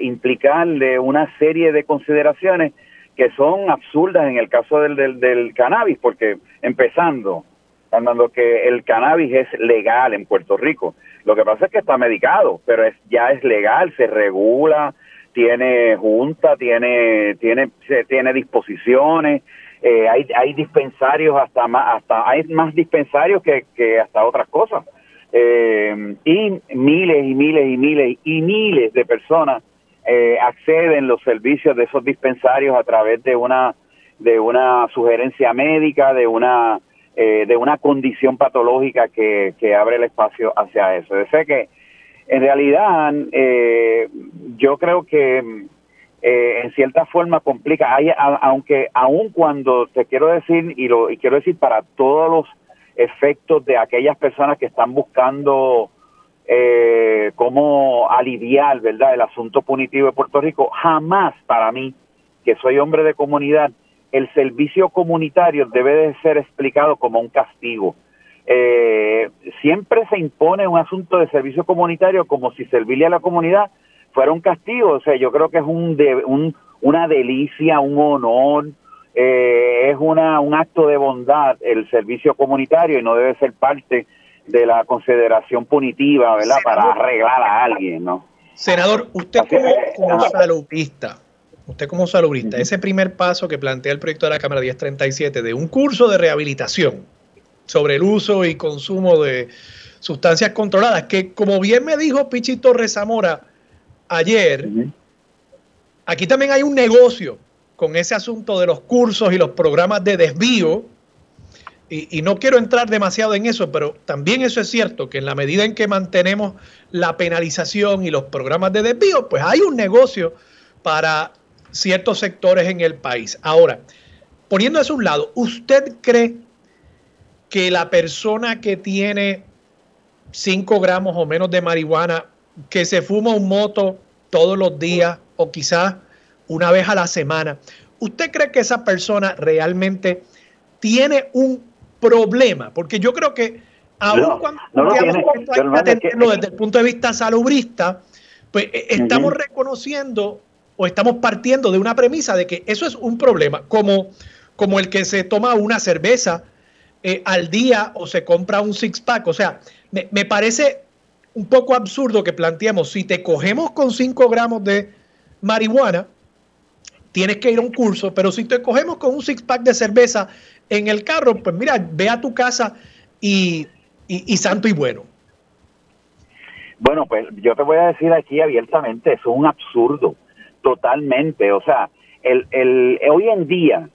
Speaker 5: implicarle una serie de consideraciones que son absurdas en el caso del, del, del cannabis, porque empezando, Armando, que el cannabis es legal en Puerto Rico. Lo que pasa es que está medicado, pero es, ya es legal, se regula, tiene junta, tiene, tiene, tiene disposiciones, eh, hay, hay dispensarios hasta más, hasta hay más dispensarios que, que hasta otras cosas. Eh, y miles y miles y miles y miles de personas eh, acceden los servicios de esos dispensarios a través de una de una sugerencia médica, de una eh, de una condición patológica que, que abre el espacio hacia eso. De que en realidad eh, yo creo que eh, en cierta forma complica, hay, aunque aun cuando te quiero decir, y, lo, quiero decir para todos los efectos de aquellas personas que están buscando eh, cómo aliviar, ¿verdad?, el asunto punitivo de Puerto Rico, jamás para mí, que soy hombre de comunidad, el servicio comunitario debe de ser explicado como un castigo. Eh, siempre se impone un asunto de servicio comunitario como si servirle a la comunidad fuera un castigo. O sea, yo creo que es un, un una delicia, un honor, eh, es una, un acto de bondad el servicio comunitario y no debe ser parte de la consideración punitiva, ¿verdad? Para arreglar a alguien, ¿no?
Speaker 1: Senador, usted como, como salubrista, usted como salubrista, ese primer paso que plantea el proyecto de la Cámara 1037 de un curso de rehabilitación sobre el uso y consumo de sustancias controladas, que como bien me dijo Pichito Rezamora ayer, aquí también hay un negocio con ese asunto de los cursos y los programas de desvío, y, y, no quiero entrar demasiado en eso, pero también eso es cierto, que en la medida en que mantenemos la penalización y los programas de desvío, pues hay un negocio para ciertos sectores en el país. Ahora, poniendo eso a un lado, ¿usted cree que la persona que tiene 5 gramos o menos de marihuana, que se fuma un moto todos los días o quizás una vez a la semana, ¿usted cree que esa persona realmente tiene un problema? Porque yo creo que aún cuando no hay que desde el punto de vista salubrista, pues eh, estamos reconociendo o estamos partiendo de una premisa de que eso es un problema, como, como el que se toma una cerveza eh, al día o se compra un six-pack. O sea, me, me, parece un poco absurdo que planteemos, si te cogemos con 5 gramos de marihuana, tienes que ir a un curso, pero si te cogemos con un six-pack de cerveza en el carro, pues mira, ve a tu casa y, y, y santo y bueno.
Speaker 5: Bueno, pues yo te voy a decir aquí abiertamente, eso es un absurdo totalmente. O sea, el, el, hoy en día,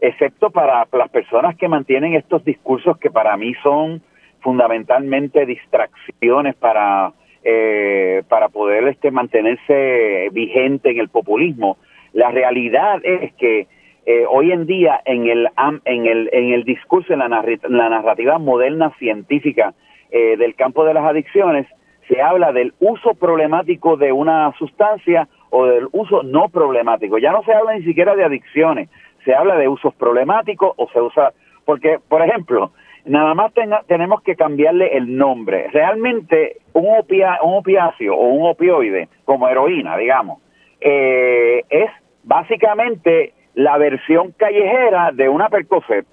Speaker 5: excepto para las personas que mantienen estos discursos que para mí son fundamentalmente distracciones para, eh, para poder este, mantenerse vigente en el populismo, la realidad es que eh, hoy en día en el, en el, en el discurso, en la, la narrativa moderna científica eh, del campo de las adicciones, se habla del uso problemático de una sustancia o del uso no problemático. Ya no se habla ni siquiera de adicciones, se habla de usos problemáticos o se usa, porque, por ejemplo, nada más tenemos que cambiarle el nombre. Realmente un, opia, un opiáceo o un opioide, como heroína, digamos, eh, es básicamente la versión callejera de una Percocet.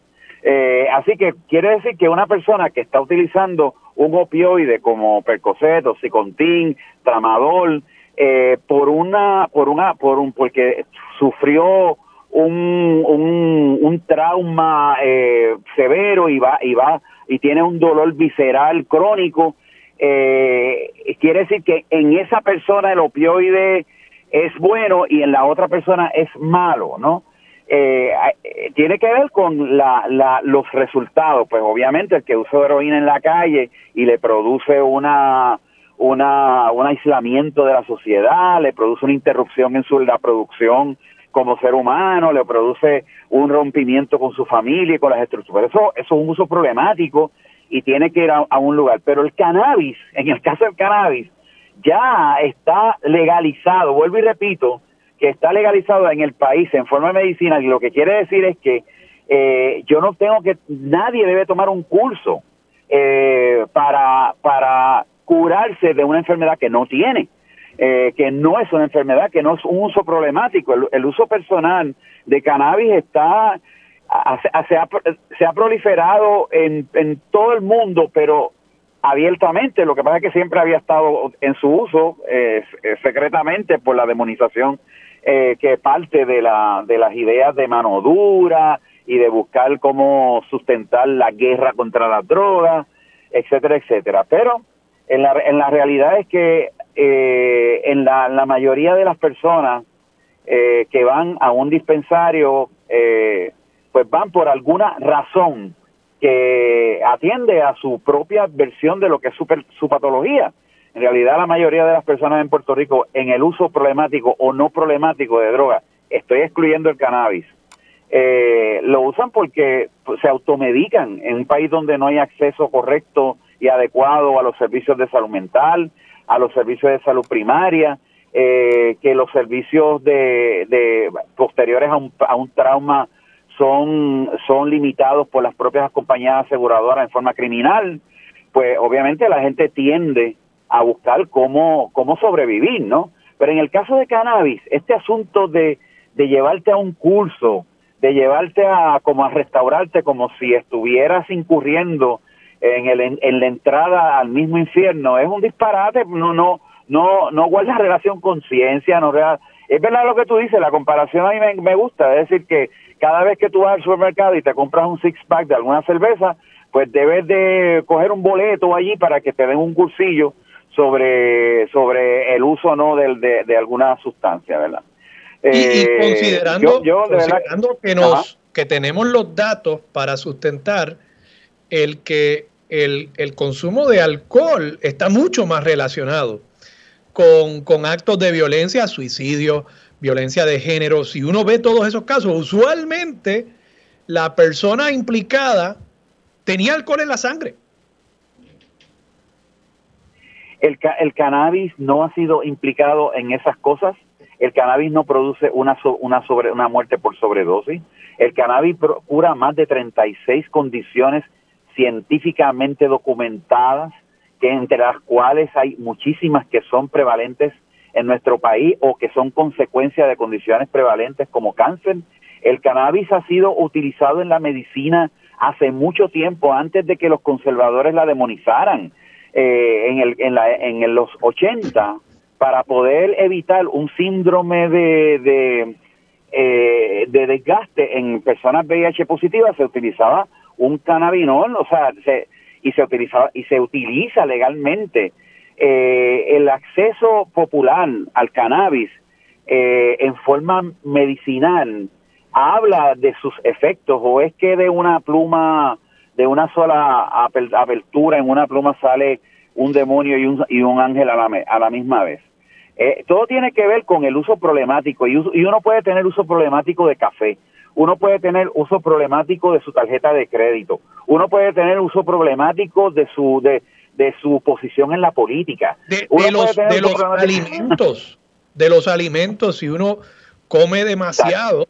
Speaker 5: Eh, así que quiere decir que una persona que está utilizando un opioide como Percocet, o Oxycontin, Tramadol, eh, por una, por una, por un, porque sufrió un, un, trauma eh, severo y va, y va, y tiene un dolor visceral crónico, eh, quiere decir que en esa persona el opioide es bueno y en la otra persona es malo, ¿no? Eh, tiene que ver con la, la, los resultados, pues obviamente el que usa heroína en la calle y le produce una una, un aislamiento de la sociedad, le produce una interrupción en su la producción como ser humano, le produce un rompimiento con su familia y con las estructuras. Eso, eso es un uso problemático y tiene que ir a, un lugar. Pero el cannabis, en el caso del cannabis, ya está legalizado, vuelvo y repito, que está legalizado en el país en forma de medicina y lo que quiere decir es que eh, yo no tengo que, nadie debe tomar un curso eh, para, para curarse de una enfermedad que no tiene, eh, que no es una enfermedad, que no es un uso problemático. El, uso personal de cannabis está se, ha, se ha proliferado en, en todo el mundo, pero abiertamente. Lo que pasa es que siempre había estado en su uso eh, secretamente por la demonización eh, que parte de, la, de las ideas de mano dura y de buscar cómo sustentar la guerra contra las drogas, etcétera, etcétera. Pero en la, en la realidad es que eh, en la, la, mayoría de las personas eh, que van a un dispensario, eh, pues van por alguna razón que atiende a su propia versión de lo que es su, su patología. En realidad la mayoría de las personas en Puerto Rico en el uso problemático o no problemático de drogas, estoy excluyendo el cannabis, eh, lo usan porque se automedican en un país donde no hay acceso correcto y adecuado a los servicios de salud mental, a los servicios de salud primaria, eh, que los servicios de, de posteriores a un, a un trauma son, son limitados por las propias compañías aseguradoras en forma criminal, pues obviamente la gente tiende a buscar cómo, cómo sobrevivir, ¿no? Pero en el caso de cannabis, este asunto de, de llevarte a un curso, de llevarte a como a restaurarte como si estuvieras incurriendo en, el, en, la entrada al mismo infierno, es un disparate, no, no, no, no guarda relación con ciencia, no es verdad lo que tú dices, la comparación a mí me, me gusta, es decir que cada vez que tú vas al supermercado y te compras un six pack de alguna cerveza, pues debes de coger un boleto allí para que te den un cursillo sobre, sobre el uso o no de, de, alguna sustancia, ¿verdad?
Speaker 1: y, eh, considerando, que, nos, que tenemos los datos para sustentar el que el, consumo de alcohol está mucho más relacionado con, actos de violencia, suicidio, violencia de género, si uno ve todos esos casos, usualmente la persona implicada tenía alcohol en la sangre.
Speaker 5: El, el cannabis no ha sido implicado en esas cosas. El cannabis no produce una, una, sobre, una muerte por sobredosis. El cannabis cura más de 36 condiciones científicamente documentadas, que entre las cuales hay muchísimas que son prevalentes en nuestro país o que son consecuencia de condiciones prevalentes como cáncer. El cannabis ha sido utilizado en la medicina hace mucho tiempo, antes de que los conservadores la demonizaran eh, en, el, en, la, en los 80, para poder evitar un síndrome de, de, eh, de desgaste en personas VIH positivas, se utilizaba un cannabinol, o sea, se, y se utilizaba y se utiliza legalmente eh, el acceso popular al cannabis eh, en forma medicinal habla de sus efectos o es que de una pluma, de una sola apertura en una pluma sale un demonio y un, y un ángel a la, a la misma vez. Eh, todo tiene que ver con el uso problemático y, y uno puede tener uso problemático de café, uno puede tener uso problemático de su tarjeta de crédito, uno puede tener uso problemático de su de, de su posición en la política.
Speaker 1: De, los, de los alimentos, de los alimentos, si uno come demasiado,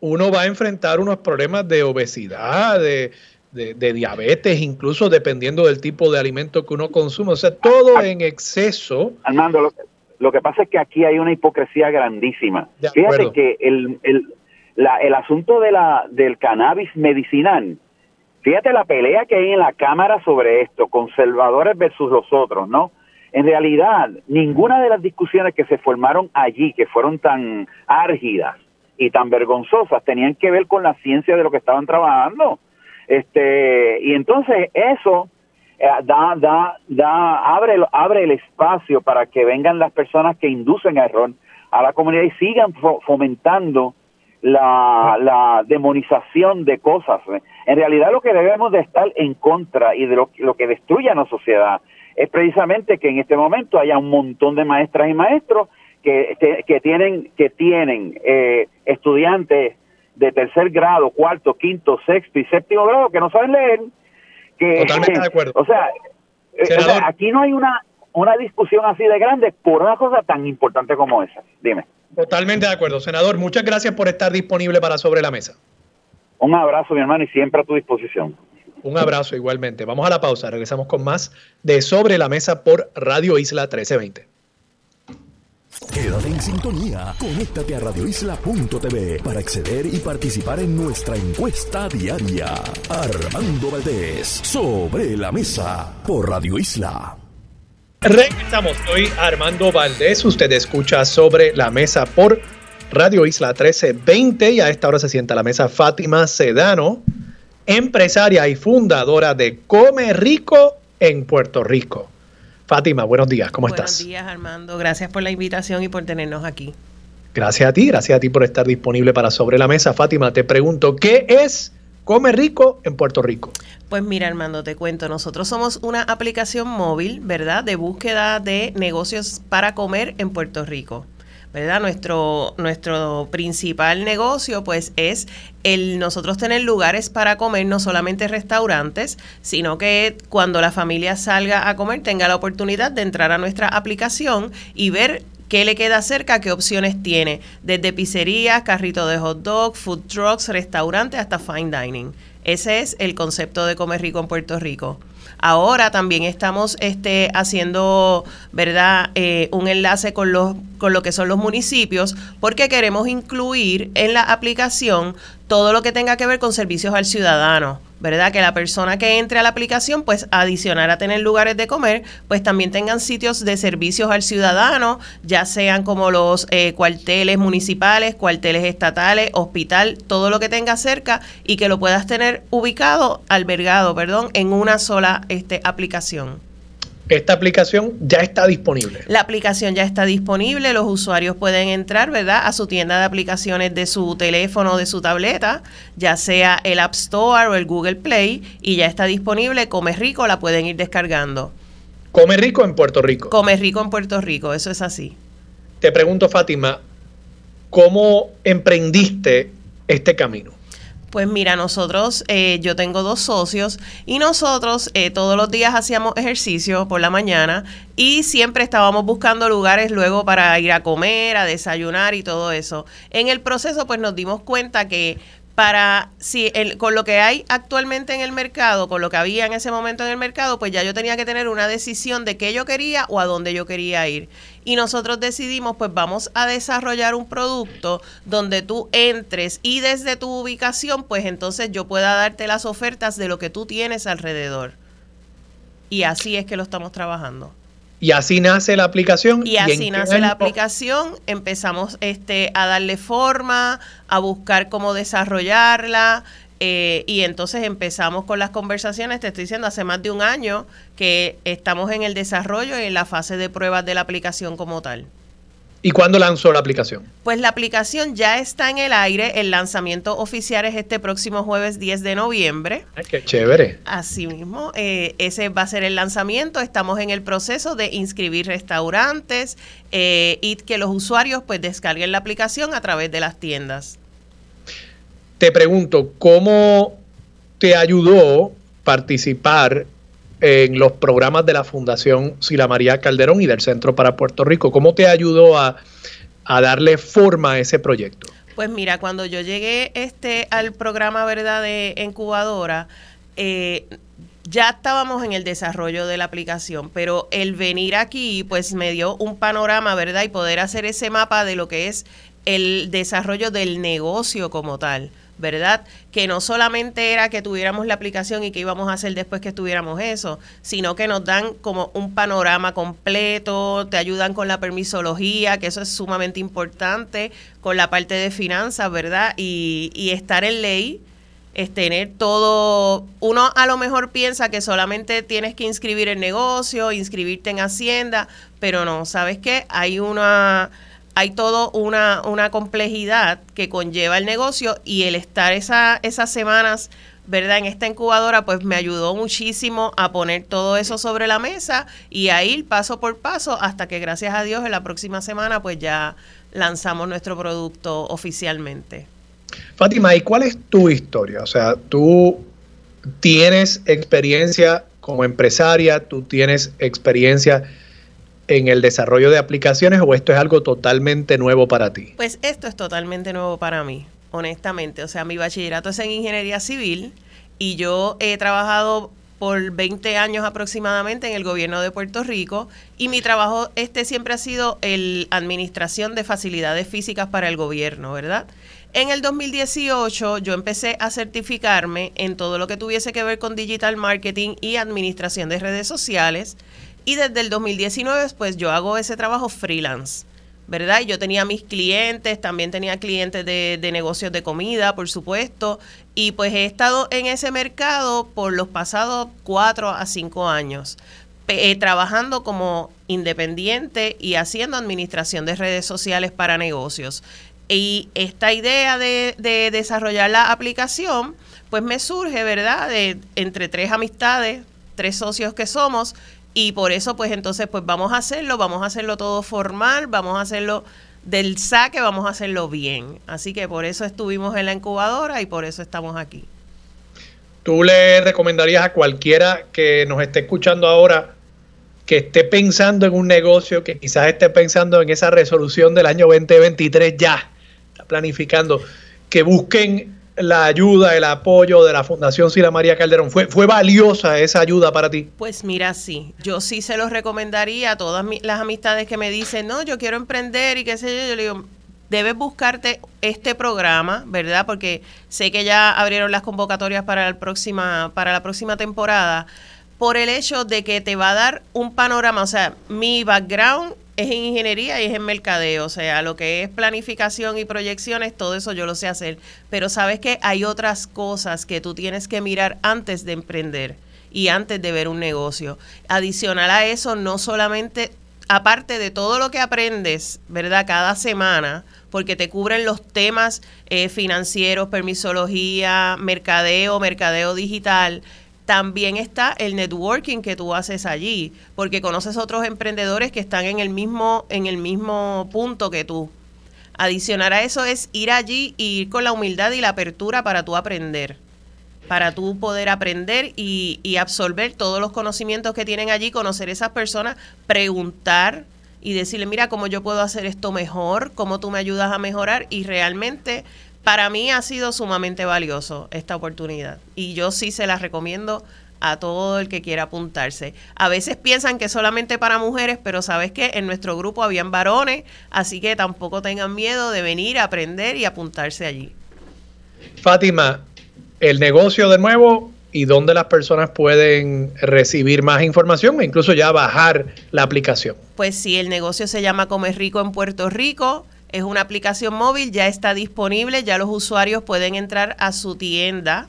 Speaker 1: uno va a enfrentar unos problemas de obesidad, de, diabetes, incluso dependiendo del tipo de alimento que uno consume. O sea, todo en exceso.
Speaker 5: Armando, lo, que pasa es que aquí hay una hipocresía grandísima. Fíjate que el, el, la, el asunto de la, del cannabis medicinal Fíjate la pelea que hay en la Cámara sobre esto, conservadores versus los otros, ¿no? En realidad, ninguna de las discusiones que se formaron allí, que fueron tan árgidas y tan vergonzosas, tenían que ver con la ciencia de lo que estaban trabajando. Este, y entonces eso eh, da, da, da, abre, abre el espacio para que vengan las personas que inducen error a la comunidad y sigan fomentando la, la demonización de cosas. En realidad lo que debemos de estar en contra y de lo, lo que destruye a la sociedad es precisamente que en este momento haya un montón de maestras y maestros que, que, tienen, que tienen eh, estudiantes de tercer grado, cuarto, quinto, sexto y séptimo grado que no saben leer. Que,
Speaker 1: Totalmente de acuerdo.
Speaker 5: O sea, eh, o sea, aquí no hay una, una discusión así de grande por una cosa tan importante como esa. Dime.
Speaker 1: Totalmente de acuerdo, senador. Muchas gracias por estar disponible para Sobre la Mesa.
Speaker 5: Un abrazo, mi hermano, y siempre a tu disposición.
Speaker 1: Un abrazo igualmente. Vamos a la pausa. Regresamos con más de Sobre la Mesa por Radio Isla 1320.
Speaker 2: Quédate en sintonía, conéctate a radioisla.tv para acceder y participar en nuestra encuesta diaria. Armando Valdés, sobre la mesa, por Radio Isla.
Speaker 1: Regresamos, soy Armando Valdés, usted escucha sobre la mesa por Radio Isla 1320 y a esta hora se sienta a la mesa Fátima Sedano, empresaria y fundadora de Come Rico en Puerto Rico. Fátima, buenos días, ¿cómo estás?
Speaker 6: Buenos días, Armando. Gracias por la invitación y por tenernos aquí.
Speaker 1: Gracias a ti, gracias a ti por estar disponible para Sobre la Mesa. Fátima, te pregunto, ¿qué es Come Rico en Puerto Rico?
Speaker 6: Pues mira, Armando, te cuento, nosotros somos una aplicación móvil, ¿verdad?, de búsqueda de negocios para comer en Puerto Rico. ¿verdad? Nuestro, nuestro principal negocio pues es el nosotros tener lugares para comer, no solamente restaurantes, sino que cuando la familia salga a comer tenga la oportunidad de entrar a nuestra aplicación y ver qué le queda cerca, qué opciones tiene, desde pizzerías, carrito de hot dog, food trucks, restaurantes hasta fine dining. Ese es el concepto de comer rico en Puerto Rico. Ahora también estamos este, haciendo, ¿verdad?, eh, un enlace con, los, con lo que son los municipios, porque queremos incluir en la aplicación todo lo que tenga que ver con servicios al ciudadano. ¿verdad? Que la persona que entre a la aplicación, pues adicionar a tener lugares de comer, pues también tengan sitios de servicios al ciudadano, ya sean como los eh, cuarteles municipales, cuarteles estatales, hospital, todo lo que tenga cerca y que lo puedas tener ubicado, albergado, perdón, en una sola este, aplicación.
Speaker 1: Esta aplicación ya está disponible.
Speaker 6: La aplicación ya está disponible, los usuarios pueden entrar, ¿verdad?, a su tienda de aplicaciones de su teléfono o de su tableta, ya sea el App Store o el Google Play, y ya está disponible. Come Rico, la pueden ir descargando.
Speaker 1: Come Rico en Puerto Rico.
Speaker 6: Come Rico en Puerto Rico, eso es así.
Speaker 1: Te pregunto, Fátima, ¿cómo emprendiste este camino?
Speaker 6: Pues mira, nosotros, eh, yo tengo dos socios y nosotros eh, todos los días hacíamos ejercicio por la mañana y siempre estábamos buscando lugares luego para ir a comer, a desayunar y todo eso. En el proceso pues nos dimos cuenta que para si el, con lo que hay actualmente en el mercado, con lo que había en ese momento en el mercado, pues ya yo tenía que tener una decisión de qué yo quería o a dónde yo quería ir. Y nosotros decidimos, pues vamos a desarrollar un producto donde tú entres y desde tu ubicación, pues entonces yo pueda darte las ofertas de lo que tú tienes alrededor. Y así es que lo estamos trabajando.
Speaker 1: Y así nace la aplicación.
Speaker 6: Y así nace la aplicación. Empezamos este, a darle forma, a buscar cómo desarrollarla. Eh, y entonces empezamos con las conversaciones, te estoy diciendo, hace más de un año que estamos en el desarrollo y en la fase de pruebas de la aplicación como tal.
Speaker 1: ¿Y cuándo lanzó la aplicación?
Speaker 6: Pues la aplicación ya está en el aire. El lanzamiento oficial es este próximo jueves 10 de noviembre.
Speaker 1: Ay, qué chévere.
Speaker 6: Así mismo, eh, ese va a ser el lanzamiento. Estamos en el proceso de inscribir restaurantes eh, y que los usuarios pues descarguen la aplicación a través de las tiendas.
Speaker 1: Te pregunto, ¿cómo te ayudó participar en los programas de la Fundación Sila María Calderón y del Centro para Puerto Rico. ¿Cómo te ayudó a, darle forma a ese proyecto?
Speaker 6: Pues mira, cuando yo llegué este al programa Verdad de Incubadora, eh, ya estábamos en el desarrollo de la aplicación, pero el venir aquí pues me dio un panorama, ¿verdad? Y poder hacer ese mapa de lo que es el desarrollo del negocio como tal. ¿Verdad? Que no solamente era que tuviéramos la aplicación y que íbamos a hacer después que tuviéramos eso, sino que nos dan como un panorama completo, te ayudan con la permisología, que eso es sumamente importante, con la parte de finanzas, ¿verdad? Y, y estar en ley es tener todo, uno a lo mejor piensa que solamente tienes que inscribir el negocio, inscribirte en Hacienda, pero no, ¿sabes qué? Hay una hay todo una, una complejidad que conlleva el negocio y el estar esa, esas semanas, ¿verdad? En esta incubadora, pues me ayudó muchísimo a poner todo eso sobre la mesa y a ir paso por paso hasta que gracias a Dios en la próxima semana pues ya lanzamos nuestro producto oficialmente.
Speaker 1: Fátima, ¿y cuál es tu historia? O sea, tú tienes experiencia como empresaria, tú tienes experiencia en el desarrollo de aplicaciones o esto es algo totalmente nuevo para ti?
Speaker 6: Pues esto es totalmente nuevo para mí, honestamente. O sea, mi bachillerato es en ingeniería civil y yo he trabajado por 20 años aproximadamente en el gobierno de Puerto Rico y mi trabajo este siempre ha sido el administración de facilidades físicas para el gobierno, ¿verdad? En el 2018 yo empecé a certificarme en todo lo que tuviese que ver con digital marketing y administración de redes sociales y desde el 2019 pues yo hago ese trabajo freelance. ¿verdad? Yo tenía mis clientes, también tenía clientes de, de, negocios de comida, por supuesto, y pues he estado en ese mercado por los pasados cuatro a cinco años, eh, trabajando como independiente y haciendo administración de redes sociales para negocios. Y esta idea de, de desarrollar la aplicación, pues me surge, ¿verdad? De, entre tres amistades, tres socios que somos, y por eso pues entonces pues vamos a hacerlo, vamos a hacerlo todo formal, vamos a hacerlo del saque, vamos a hacerlo bien. Así que por eso estuvimos en la incubadora y por eso estamos aquí.
Speaker 1: ¿Tú le recomendarías a cualquiera que nos esté escuchando ahora que esté pensando en un negocio, que quizás esté pensando en esa resolución del año 2023 ya, está planificando, que busquen la ayuda, el apoyo de la Fundación Sila María Calderón? ¿Fue, ¿Fue valiosa esa ayuda para ti?
Speaker 6: Pues mira, sí. Yo sí se los recomendaría a todas las amistades que me dicen, no, yo quiero emprender y qué sé yo. Yo le digo, debes buscarte este programa, ¿verdad? Porque sé que ya abrieron las convocatorias para la próxima, para la próxima temporada, por el hecho de que te va a dar un panorama. O sea, mi background es en ingeniería y es en mercadeo, o sea, lo que es planificación y proyecciones, todo eso yo lo sé hacer, pero sabes que hay otras cosas que tú tienes que mirar antes de emprender y antes de ver un negocio. Adicional a eso, no solamente, aparte de todo lo que aprendes, ¿verdad? Cada semana, porque te cubren los temas eh, financieros, permisología, mercadeo, mercadeo digital, también está el networking que tú haces allí, porque conoces otros emprendedores que están en el mismo, en el mismo punto que tú. Adicionar a eso es ir allí y ir con la humildad y la apertura para tú aprender, para tú poder aprender y, y absorber todos los conocimientos que tienen allí, conocer esas personas, preguntar y decirle, mira, cómo yo puedo hacer esto mejor, cómo tú me ayudas a mejorar y realmente para mí ha sido sumamente valioso esta oportunidad y yo sí se la recomiendo a todo el que quiera apuntarse. A veces piensan que solamente para mujeres, pero sabes que en nuestro grupo habían varones, así que tampoco tengan miedo de venir a aprender y apuntarse allí.
Speaker 1: Fátima, el negocio de nuevo y dónde las personas pueden recibir más información e incluso ya bajar la aplicación.
Speaker 6: Pues sí, el negocio se llama Comer Rico en Puerto Rico. Es una aplicación móvil, ya está disponible, ya los usuarios pueden entrar a su tienda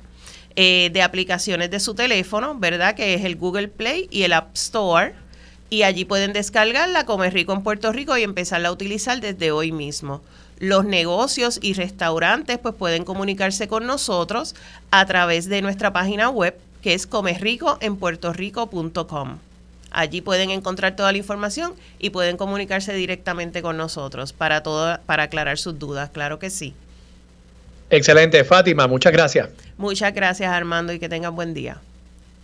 Speaker 6: eh, de aplicaciones de su teléfono, ¿verdad? Que es el Google Play y el App Store. Y allí pueden descargarla, Comer Rico en Puerto Rico y empezarla a utilizar desde hoy mismo. Los negocios y restaurantes pues pueden comunicarse con nosotros a través de nuestra página web que es comerricoenpuertorico.com. Allí pueden encontrar toda la información y pueden comunicarse directamente con nosotros para todo, para aclarar sus dudas, claro que sí.
Speaker 1: Excelente, Fátima, muchas gracias.
Speaker 6: Muchas gracias, Armando, y que tengan buen día.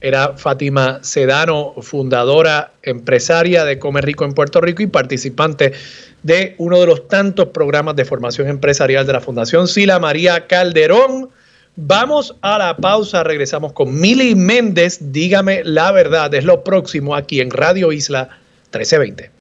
Speaker 1: Era Fátima Sedano, fundadora, empresaria de Comer Rico en Puerto Rico y participante de uno de los tantos programas de formación empresarial de la Fundación Sila María Calderón. Vamos a la pausa, regresamos con Mili Méndez, dígame la verdad, es lo próximo aquí en Radio Isla 1320.